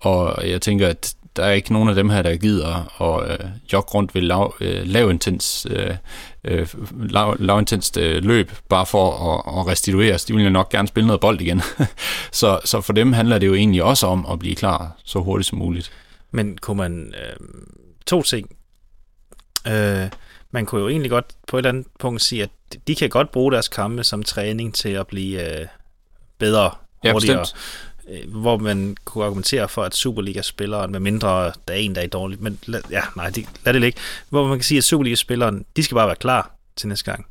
Og jeg tænker, at der er ikke nogen af dem her, der gider at øh, jogge rundt ved lav, øh, lavintens, øh, øh, lav, lavintenst øh, løb, bare for at, at restituere. De vil jo nok gerne spille noget bold igen. så, så for dem handler det jo egentlig også om at blive klar så hurtigt som muligt. Men kunne man... Øh, to ting. Øh, man kunne jo egentlig godt på et eller andet punkt sige, at de kan godt bruge deres kampe som træning til at blive øh, bedre, hurtigere. Ja, bestemt øh, hvor man kunne argumentere for, at Superliga-spilleren, med mindre der er en, der er dårligt, men lad, ja, nej, det, lad det ligge, hvor man kan sige, at Superliga-spilleren, de skal bare være klar til næste gang.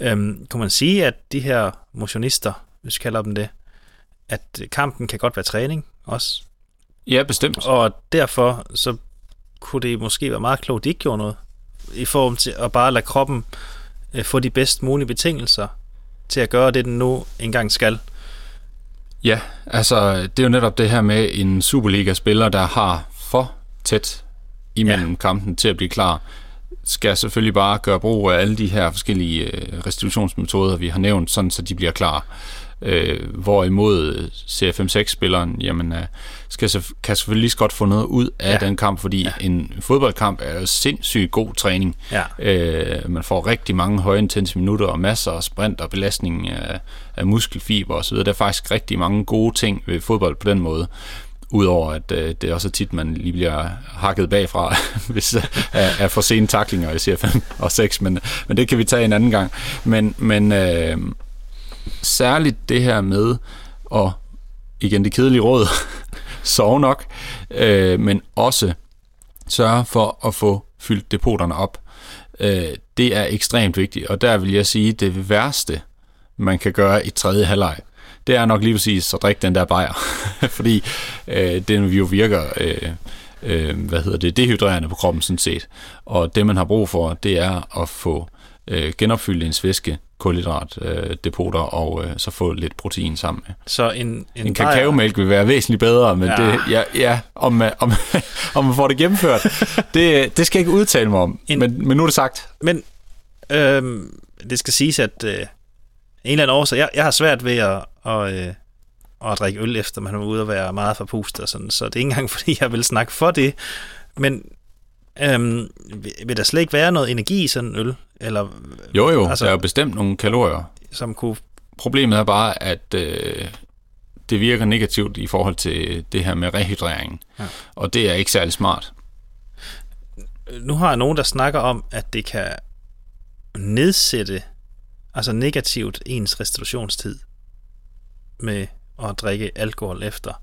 Øhm, kunne man sige, at de her motionister, hvis vi kalder dem det, at kampen kan godt være træning også? Ja, bestemt. Og derfor så kunne det måske være meget klogt, at de ikke gjorde noget, i form til at bare lade kroppen øh, få de bedst mulige betingelser til at gøre det, den nu engang skal. Ja, altså det er jo netop det her med en Superliga-spiller, der har for tæt imellem ja. kampen til at blive klar, skal selvfølgelig bare gøre brug af alle de her forskellige øh, restitutionsmetoder, vi har nævnt, sådan så de bliver klar. Øh, hvorimod CFM6-spilleren jamen, øh, skal, kan selvfølgelig lige så godt få noget ud af ja. den kamp, fordi ja. en fodboldkamp er jo sindssygt god træning. Ja. Øh, man får rigtig mange højintense minutter og masser af sprint og belastning af, af muskelfiber osv. Der er faktisk rigtig mange gode ting ved fodbold på den måde. Udover at øh, det er også tit, man lige bliver hakket bagfra, hvis øh, er, er for sene taklinger i CFM og 6, men, men det kan vi tage en anden gang. Men, men øh, særligt det her med, at, igen det kedelige råd, sove nok, øh, men også sørge for at få fyldt depoterne op. Øh, det er ekstremt vigtigt, og der vil jeg sige, det værste, man kan gøre i tredje halvleg, det er nok lige præcis at drikke den der bajer, fordi øh, den jo virker øh, øh, hvad hedder det, dehydrerende på kroppen sådan set. Og det, man har brug for, det er at få øh, genopfyldt ens væske, kulhydratdepoter øh, og øh, så få lidt protein sammen med. Så en, en, en kakaomælk vil være væsentligt bedre, men ja. det, ja, ja, om, om, om man får det gennemført, det, det skal jeg ikke udtale mig om, en, men, men nu er det sagt. Men øh, det skal siges, at øh, en eller anden årsag, jeg, jeg har svært ved at, og, øh, at drikke øl, efter man er ude og være meget forpustet og sådan, så det er ikke engang, fordi jeg vil snakke for det, men øhm, vil der slet ikke være noget energi i sådan en øl? Eller, jo jo, altså, der er jo bestemt nogle kalorier. Som kunne... Problemet er bare, at øh, det virker negativt i forhold til det her med rehydrering, ja. og det er ikke særlig smart. Nu har jeg nogen, der snakker om, at det kan nedsætte altså negativt ens restitutionstid med at drikke alkohol efter.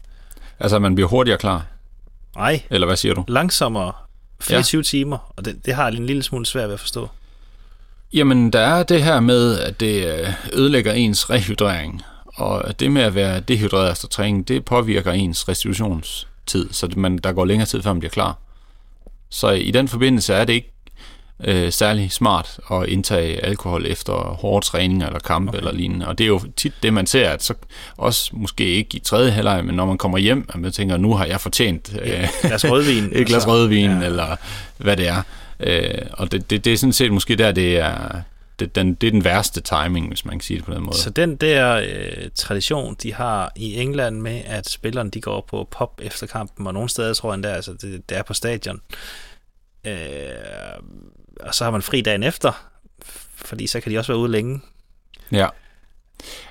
Altså, man bliver hurtigere klar? Nej. Eller hvad siger du? Langsommere. 24 ja. timer, og det, det har jeg en lille smule svært ved at forstå. Jamen, der er det her med, at det øh, ødelægger ens rehydrering. Og det med at være dehydreret efter træning, det påvirker ens restitutionstid, så man, der går længere tid, før man bliver klar. Så i den forbindelse er det ikke øh, særlig smart at indtage alkohol efter hårde træninger eller kamp okay. eller lignende. Og det er jo tit det, man ser, at så også måske ikke i tredje halvleg, men når man kommer hjem, at man tænker, nu har jeg fortjent øh, glas rødvin, et glas altså, rødvin ja. eller hvad det er. Øh, og det, det, det er sådan set måske der, det er, det, den, det er den værste timing, hvis man kan sige det på den måde. Så den der øh, tradition, de har i England med, at spillerne de går på pop efter kampen, og nogle steder tror jeg der, altså det, det er på stadion, øh, og så har man fri dagen efter, fordi så kan de også være ude længe. Ja.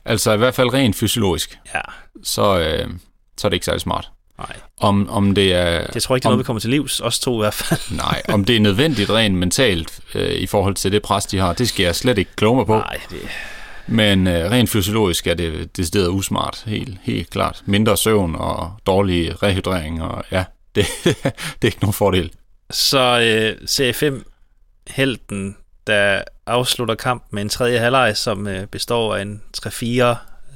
Altså i hvert fald rent fysiologisk. Ja. Så, øh, så er det ikke særlig smart. Nej. Om, om det er... Det tror jeg ikke, det er noget, vi kommer til livs. Os to i hvert fald. nej, om det er nødvendigt rent mentalt øh, i forhold til det pres, de har, det skal jeg slet ikke kloge mig på. Nej, det... Men øh, rent fysiologisk er det decideret usmart, helt, helt klart. Mindre søvn og dårlig rehydrering, og ja, det, det er ikke nogen fordel. Så øh, serie 5 helten, der afslutter kamp med en tredje halvleg, som øh, består af en 3-4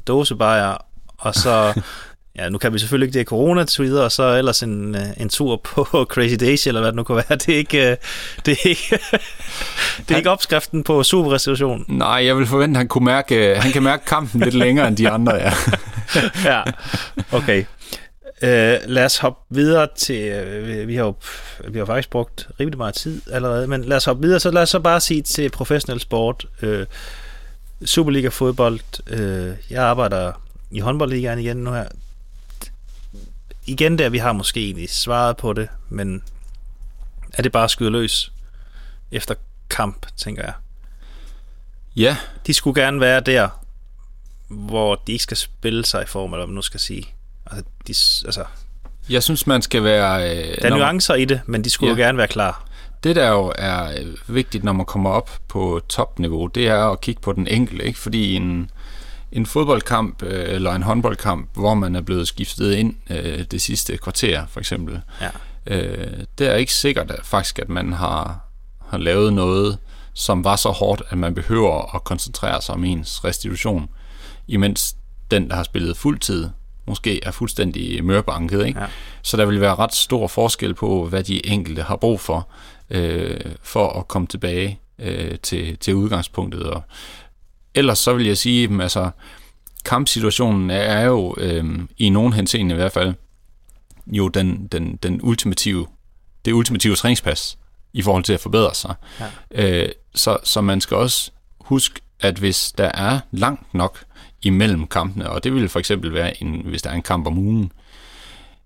dåsebajer, og så, ja, nu kan vi selvfølgelig ikke det corona til videre, og så ellers en, øh, en tur på Crazy Daisy, eller hvad det nu kan være. Det er ikke, øh, det er ikke, det er ikke opskriften på superrestitution. Nej, jeg vil forvente, at han, kunne mærke, han kan mærke kampen lidt længere end de andre, ja. ja, okay. Uh, lad os hoppe videre til, uh, vi har jo vi har faktisk brugt rimelig meget tid allerede, men lad os hoppe videre, så lad os så bare sige til professionel sport, uh, Superliga fodbold, uh, jeg arbejder i håndboldligaen igen nu her. Igen der, vi har måske egentlig svaret på det, men er det bare at skyde løs efter kamp, tænker jeg. Ja. De skulle gerne være der, hvor de ikke skal spille sig i form, eller hvad man nu skal sige. Altså, de, altså, jeg synes, man skal være... Øh, der er nuancer i det, men de skulle ja. jo gerne være klar. Det, der jo er øh, vigtigt, når man kommer op på topniveau, det er at kigge på den enkelte, ikke? Fordi en, en fodboldkamp øh, eller en håndboldkamp, hvor man er blevet skiftet ind øh, det sidste kvarter, for eksempel, ja. øh, det er ikke sikkert at, faktisk, at man har, har lavet noget, som var så hårdt, at man behøver at koncentrere sig om ens restitution, imens den, der har spillet fuldtid, måske er fuldstændig mørbanket. Ikke? Ja. Så der vil være ret stor forskel på, hvad de enkelte har brug for, øh, for at komme tilbage øh, til, til udgangspunktet. Og ellers så vil jeg sige, altså kampsituationen er jo øh, i nogen henseende i hvert fald jo den, den, den ultimative, det ultimative træningspas i forhold til at forbedre sig. Ja. Øh, så, så man skal også huske, at hvis der er langt nok imellem kampene, og det vil for eksempel være, en, hvis der er en kamp om ugen,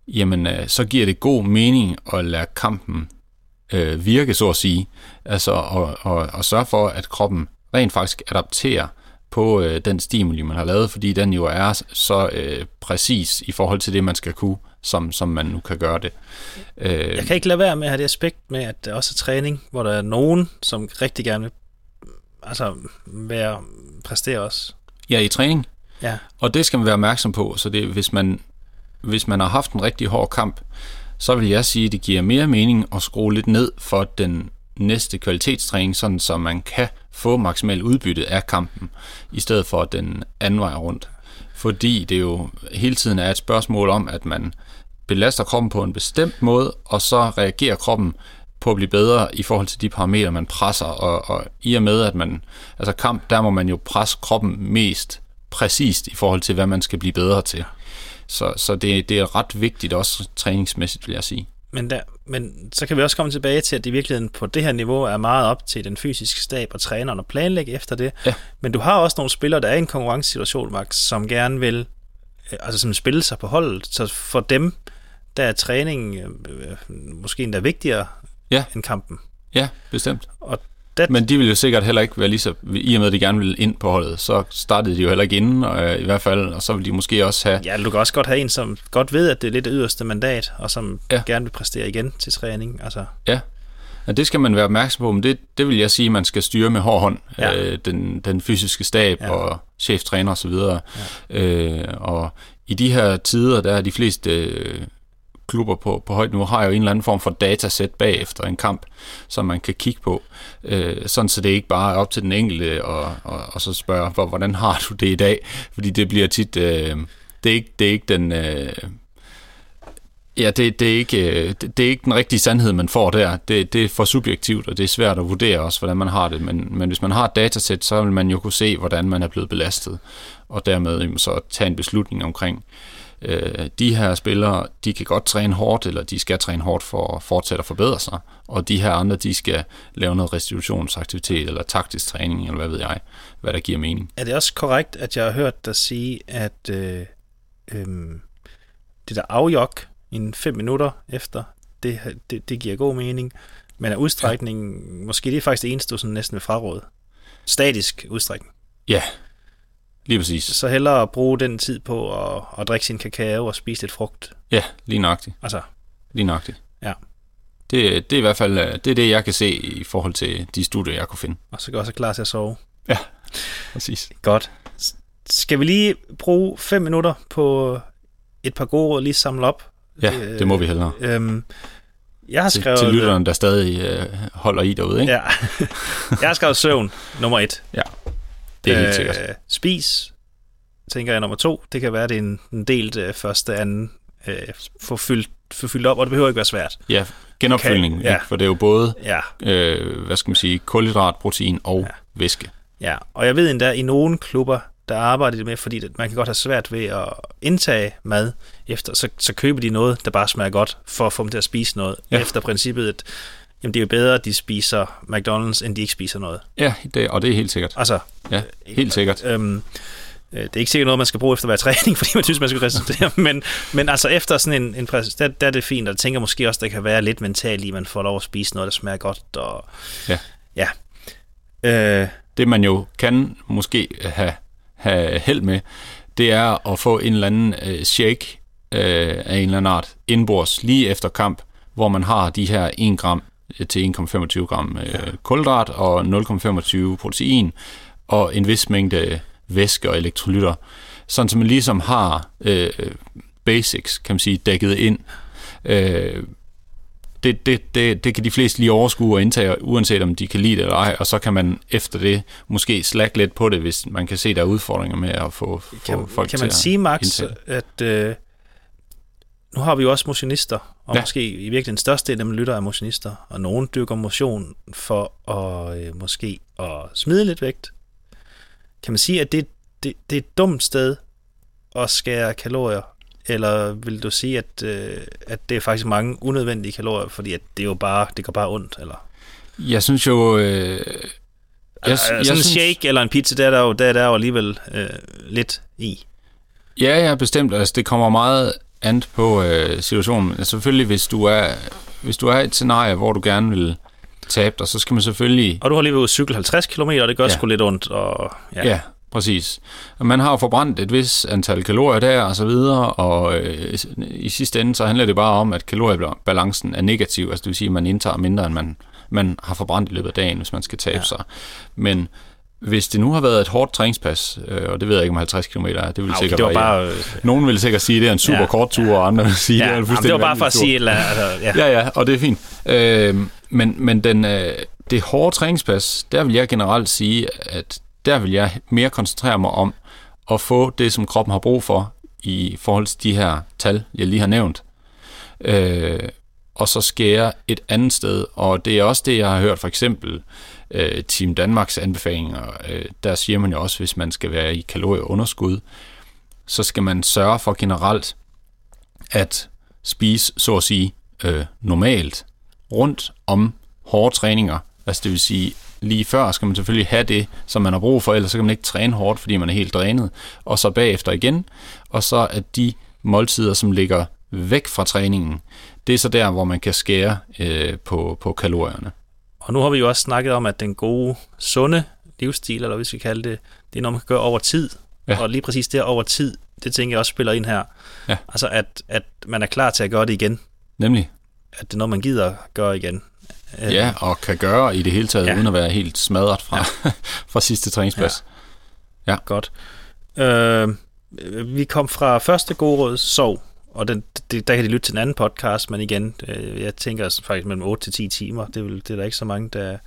jamen øh, så giver det god mening at lade kampen øh, virke, så at sige. Altså og, og, og sørge for, at kroppen rent faktisk adapterer på øh, den stimuli, man har lavet, fordi den jo er så øh, præcis i forhold til det, man skal kunne, som, som man nu kan gøre det. Øh, Jeg kan ikke lade være med at have det aspekt med, at det også er træning, hvor der er nogen, som rigtig gerne vil altså, være, præstere også. Ja, i træning. Ja. Og det skal man være opmærksom på, så det, hvis, man, hvis man har haft en rigtig hård kamp, så vil jeg sige, at det giver mere mening at skrue lidt ned for den næste kvalitetstræning, sådan så man kan få maksimal udbytte af kampen, i stedet for den anden vej rundt. Fordi det jo hele tiden er et spørgsmål om, at man belaster kroppen på en bestemt måde, og så reagerer kroppen på at blive bedre i forhold til de parametre, man presser, og, og i og med, at man, altså kamp, der må man jo presse kroppen mest præcist i forhold til, hvad man skal blive bedre til. Så, så det, det er ret vigtigt også træningsmæssigt, vil jeg sige. Men, der, men så kan vi også komme tilbage til, at det i virkeligheden på det her niveau er meget op til den fysiske stab og træneren at planlægge efter det. Ja. Men du har også nogle spillere, der er i en konkurrencesituation, Max, som gerne vil øh, altså som spille sig på holdet. Så for dem, der er træning øh, øh måske endda vigtigere ja. end kampen. Ja, bestemt. Og that... Men de ville jo sikkert heller ikke være lige så, i og med at de gerne ville ind på holdet, så startede de jo heller ikke inden, og, øh, i hvert fald, og så ville de måske også have... Ja, du kan også godt have en, som godt ved, at det er lidt yderste mandat, og som ja. gerne vil præstere igen til træning. Altså. Ja, Ja, det skal man være opmærksom på, men det, det vil jeg sige, man skal styre med hård hånd. Ja. Øh, den, den fysiske stab ja. og cheftræner osv. Og, ja. øh, og i de her tider, der er de fleste øh, klubber på, på højt niveau har jo en eller anden form for datasæt bagefter en kamp, som man kan kigge på, øh, sådan så det ikke bare er op til den enkelte og, og, og så spørge, hvor, hvordan har du det i dag? Fordi det bliver tit, øh, det, er ikke, det er ikke den... Øh, Ja, det, det, er ikke, øh, det, det er ikke den rigtige sandhed, man får der. Det, det er for subjektivt, og det er svært at vurdere også, hvordan man har det. Men, men hvis man har et datasæt, så vil man jo kunne se, hvordan man er blevet belastet, og dermed så tage en beslutning omkring, øh, de her spillere, de kan godt træne hårdt, eller de skal træne hårdt for at fortsætte at forbedre sig, og de her andre, de skal lave noget restitutionsaktivitet, eller taktisk træning, eller hvad ved jeg, hvad der giver mening. Er det også korrekt, at jeg har hørt dig sige, at øh, øh, det der afjok i fem minutter efter, det, det, det giver god mening, men er udstrækningen, ja. måske det er faktisk det eneste, du sådan næsten vil fraråde. Statisk udstrækning. Ja, Lige præcis. Så hellere bruge den tid på at, at drikke sin kakao og spise lidt frugt. Ja, lige nøjagtigt. Altså. Lige nøjagtigt. Ja. Det, det er i hvert fald øh, det, er det, jeg kan se i forhold til de studier, jeg kunne finde. Og så kan også klar til at sove. Ja, præcis. Godt. Skal vi lige bruge fem minutter på et par gode råd, lige samle op? Ja, det må vi hellere. Øhm, Jeg har til, skrevet... til lytteren, der stadig øh, holder i derude, ikke? Ja. jeg har skrevet søvn, nummer et. Ja, det er helt sikkert. Spis, tænker jeg, nummer to. Det kan være, det er en, en delt øh, første, anden, øh, få, fyldt, få fyldt op, og det behøver ikke være svært. Ja, genopfyldning, Kan- ja. ikke? for det er jo både, Ja, øh, hvad skal man sige, kulhydrat, protein og ja. væske. ja. Og jeg ved endda, i nogle klubber, der arbejder de med, fordi det, man kan godt have svært ved at indtage mad efter, så, så køber de noget, der bare smager godt, for at få dem til at spise noget. Ja. Efter princippet, at jamen, det er jo bedre, at de spiser McDonald's, end de ikke spiser noget. Ja, det, og det er helt sikkert. Altså, Ja, helt sikkert. Øhm, øh, det er ikke sikkert noget, man skal bruge efter hver træning, fordi man synes, man skal resistere. men, men altså efter sådan en, en præs, der, der er det fint, og jeg tænker måske også, der kan være lidt mentalt i, at man får lov at spise noget, der smager godt. Og, Ja. ja. Øh, Det man jo kan måske have, have held med, det er at få en eller anden øh, shake øh, af en eller anden art indbords lige efter kamp, hvor man har de her 1 gram til 1,25 gram øh, kulhydrat og 0,25 protein og en vis mængde væske og elektrolytter, sådan som man ligesom har øh, basics, kan man sige, dækket ind. Øh, det, det, det, det kan de fleste lige overskue og indtage, uanset om de kan lide det eller ej, og så kan man efter det måske slække lidt på det, hvis man kan se, der er udfordringer med at få, få kan, folk kan til man at sige, Max, indtage. at øh, nu har vi jo også motionister, og Ja. måske i virkeligheden største del af dem lytter er motionister, og nogen dykker motion for at øh, måske at smide lidt vægt. Kan man sige, at det, det, det er et dumt sted at skære kalorier, eller vil du sige, at, øh, at det er faktisk mange unødvendige kalorier, fordi at det er jo bare, det går bare ondt, eller? Jeg synes jo... Øh, jeg, Jeg, sådan en synes- shake eller en pizza, der er der jo, der er der jo alligevel øh, lidt i. Ja, ja, bestemt. Altså, det kommer meget an på øh, situationen. Altså, selvfølgelig, hvis du er hvis du er et scenarie, hvor du gerne vil tabe dig, så skal man selvfølgelig... Og du har lige været ude cykle 50 km, og det gør Ja. sgu lidt ondt. Og, Ja, ja præcis. Man har jo forbrændt et vis antal kalorier der, og så videre, og øh, i sidste ende, så handler det bare om, at kaloriebalancen er negativ, altså det vil sige, at man indtager mindre, end man, man har forbrændt i løbet af dagen, hvis man skal tabe. Ja. sig. Men hvis det nu har været et hårdt træningspas, øh, og det ved jeg ikke om 50 km er, det vil okay, sikkert det var bare... Øh, Nogen vil sikkert sige, at det er en super ja. Ja. kort tur, og andre vil sige, ja, det er en fuldstændig det var bare for at tur. sige, eller, altså, ja. Ja, ja, og det er fint. Øh, men men den, øh, det hårde træningspas, der vil jeg generelt sige, at der vil jeg mere koncentrere mig om at få det, som kroppen har brug for i forhold til de her tal, jeg lige har nævnt. Øh, og så skære et andet sted. Og det er også det, jeg har hørt for eksempel øh, Team Danmarks anbefalinger. Øh, der siger man jo også, hvis man skal være i kalorieunderskud, så skal man sørge for generelt at spise, så at sige, øh, normalt rundt om hårde træninger. Altså det vil sige, lige før skal man selvfølgelig have det, som man har brug for, ellers så kan man ikke træne hårdt, fordi man er helt drænet. Og så bagefter igen, og så at de måltider, som ligger væk fra træningen, det er så der, hvor man kan skære øh, på, på kalorierne. Og nu har vi jo også snakket om, at den gode, sunde livsstil, eller hvad vi skal kalde det, det er noget, man kan gøre over tid. Ja. Ja. Og lige præcis det over tid, det tænker jeg også spiller ind her. Ja. Altså, at, at man er klar til at gøre det igen. Nemlig, At det er noget, man gider gøre igen. Øh, ja, og kan gøre i det hele taget, ja. Ja. uden at være helt smadret fra, ja. fra sidste træningspas. Godt. Øh, vi kom fra første gode råd, sov. Og den, det, der kan de lytte til en anden podcast, men igen, øh, jeg tænker faktisk mellem 8 til 10 timer. Det vel- det er der ikke så mange, der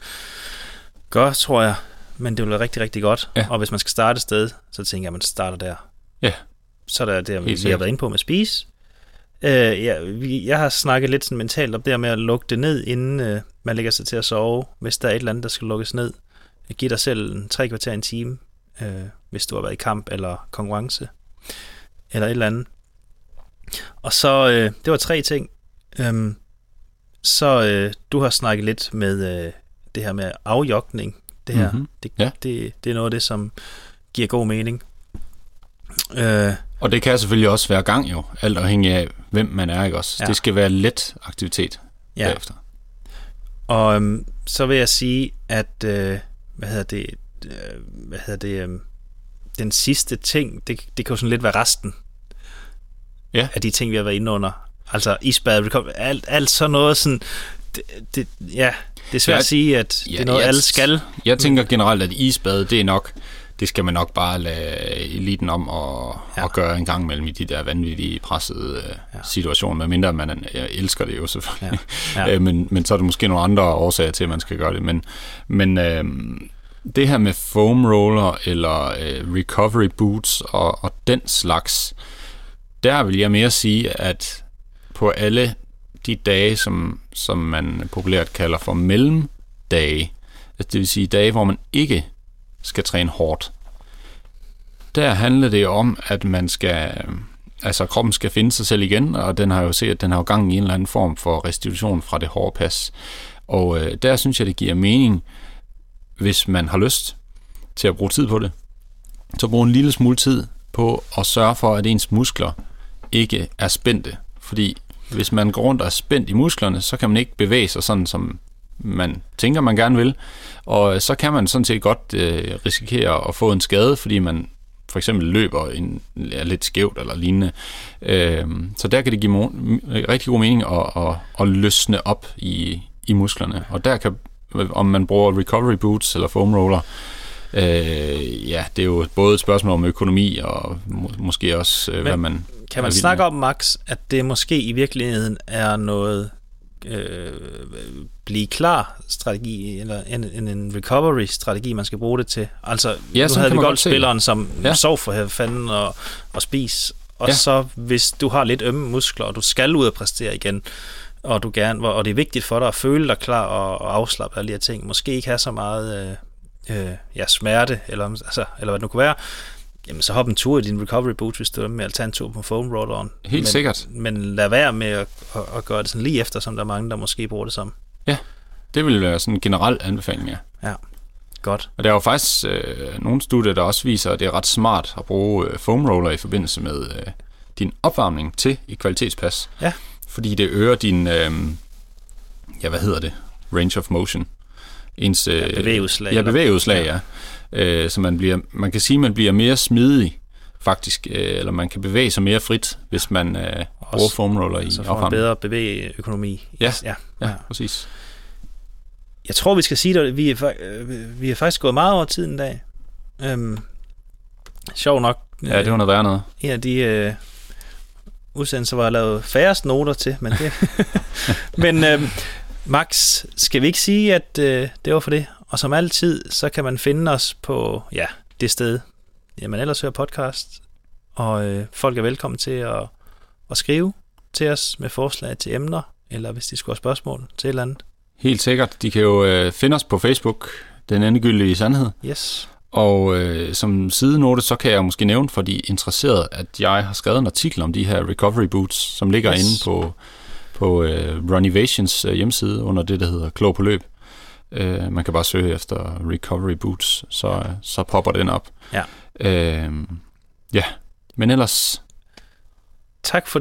gør, tror jeg. Men det vil være rigtig, rigtig godt. Ja. Og hvis man skal starte et sted, så tænker jeg, at man starter der. Ja. Så er der det, vi, vi har været inde på med spise. Øh, ja, vi, jeg har snakket lidt sådan mentalt om det her med at lukke det ned, inden øh, man lægger sig til at sove. Hvis der er et eller andet, der skal lukkes ned. Giv dig selv en tre kvarter en time, øh, hvis du har været i kamp eller konkurrence. Eller et eller andet. Og så, øh, det var tre ting. Øhm, så øh, du har snakket lidt med øh, det her med afjokning. Det her, Mhm. mm-hmm. det, Ja. det, det er noget af det, som giver god mening. Øh, Og det kan selvfølgelig også være gang jo, alt afhængig af, hvem man er, ikke også? Ja. Det skal være let aktivitet ja. bagefter. Og øhm, så vil jeg sige, at øh, hvad hedder det, øh, hvad hedder det, øh, den sidste ting, det, det kan jo sådan lidt være resten Ja. af de ting, vi har været inde under. Altså isbad, alt, alt sådan noget sådan, det, det, ja, det er svært Ja, at sige, at ja, det er noget, jeg- alle skal. Jeg tænker generelt, at isbad, det er nok det skal man nok bare lade eliten om og, ja. og gøre en gang mellem i de der vanvittige pressede øh, ja. situationer, medmindre man øh, elsker det jo selvfølgelig. Ja. Ja. men, men så er det måske nogle andre årsager til, at man skal gøre det. Men, men øh, det her med foam roller eller øh, recovery boots og, og den slags, der vil jeg mere sige, at på alle de dage, som, som man populært kalder for mellemdage, altså det vil sige dage, hvor man ikke skal træne hårdt, der handler det om, at man skal, altså kroppen skal finde sig selv igen, og den har jo set, at den har jo gang i en eller anden form for restitution fra det hårde pas. Og øh, der synes jeg, det giver mening, hvis man har lyst til at bruge tid på det, så brug en lille smule tid på at sørge for, at ens muskler ikke er spændte. Fordi hvis man går rundt og er spændt i musklerne, så kan man ikke bevæge sig sådan, som man tænker, man gerne vil. Og øh, så kan man sådan set godt øh, risikere at få en skade, fordi man for eksempel løber en, er lidt skævt eller lignende. Øh, så der kan det give øh, rigtig god mening at, at, at løsne op i, i musklerne. Og der kan, om man bruger recovery boots eller foam roller, øh, ja, det er jo både et spørgsmål om økonomi og må, måske også, øh, hvad man... Kan man snakke om, Max, at det måske i virkeligheden er noget øh, blive klar strategi, eller en, en, en recovery strategi, man skal bruge det til. Altså, ja, nu havde vi golfspilleren, som ja. sov for fanden og, og spis, og ja. så hvis du har lidt ømme muskler, og du skal ud og præstere igen, og du gerne, og det er vigtigt for dig at føle dig klar og, og afslappe alle de her ting, måske ikke have så meget øh, øh, ja, smerte, eller, altså, eller hvad det nu kunne være, jamen så hop en tur i din recovery boot, hvis du er med at tage en tur på foam rolleren. Helt men, sikkert. Men lad være med at, at, at gøre det sådan lige efter, som der er mange, der måske bruger det som. Ja, det vil være sådan en generel anbefaling, ja. Ja, godt. Og der er jo faktisk øh, nogle studier, der også viser, at det er ret smart at bruge øh, foam roller i forbindelse med øh, din opvarmning til et kvalitetspas. Ja. Fordi det øger din, øh, ja hvad hedder det, range of motion. Ens, øh, ja, bevægeudslag. Ja, bevægeudslag, ja. ja øh, så man, bliver, man kan sige, at man bliver mere smidig faktisk, øh, eller man kan bevæge sig mere frit, hvis man øh, bruger foamroller i så får en bedre bevægeøkonomi. Ja, ja, ja, ja, præcis. Jeg tror, vi skal sige det, vi er, øh, vi er faktisk gået meget over tiden i dag. Øhm, sjov nok. Ja, det var noget værre noget. En af de øh, udsendelser, jeg lavet færrest noter til, men det... men øh, Max, skal vi ikke sige, at øh, det var for det? Og som altid, så kan man finde os på ja, det sted, ja, man ellers hører podcast. Og øh, folk er velkommen til at, at skrive til os med forslag til emner, eller hvis de skulle have spørgsmål til et eller andet. Helt sikkert. De kan jo øh, finde os på Facebook, Den Endegyldige Sandhed. Yes. Og øh, som sidenote, så kan jeg måske nævne for de interesserede, at jeg har skrevet en artikel om de her recovery boots, som ligger yes. inde på, på øh, Runivations øh, hjemmeside under det, der hedder Klog på løb. Øh, man kan bare søge efter recovery boots, så, så popper den op. Ja. Øh, ja, men ellers... Tak for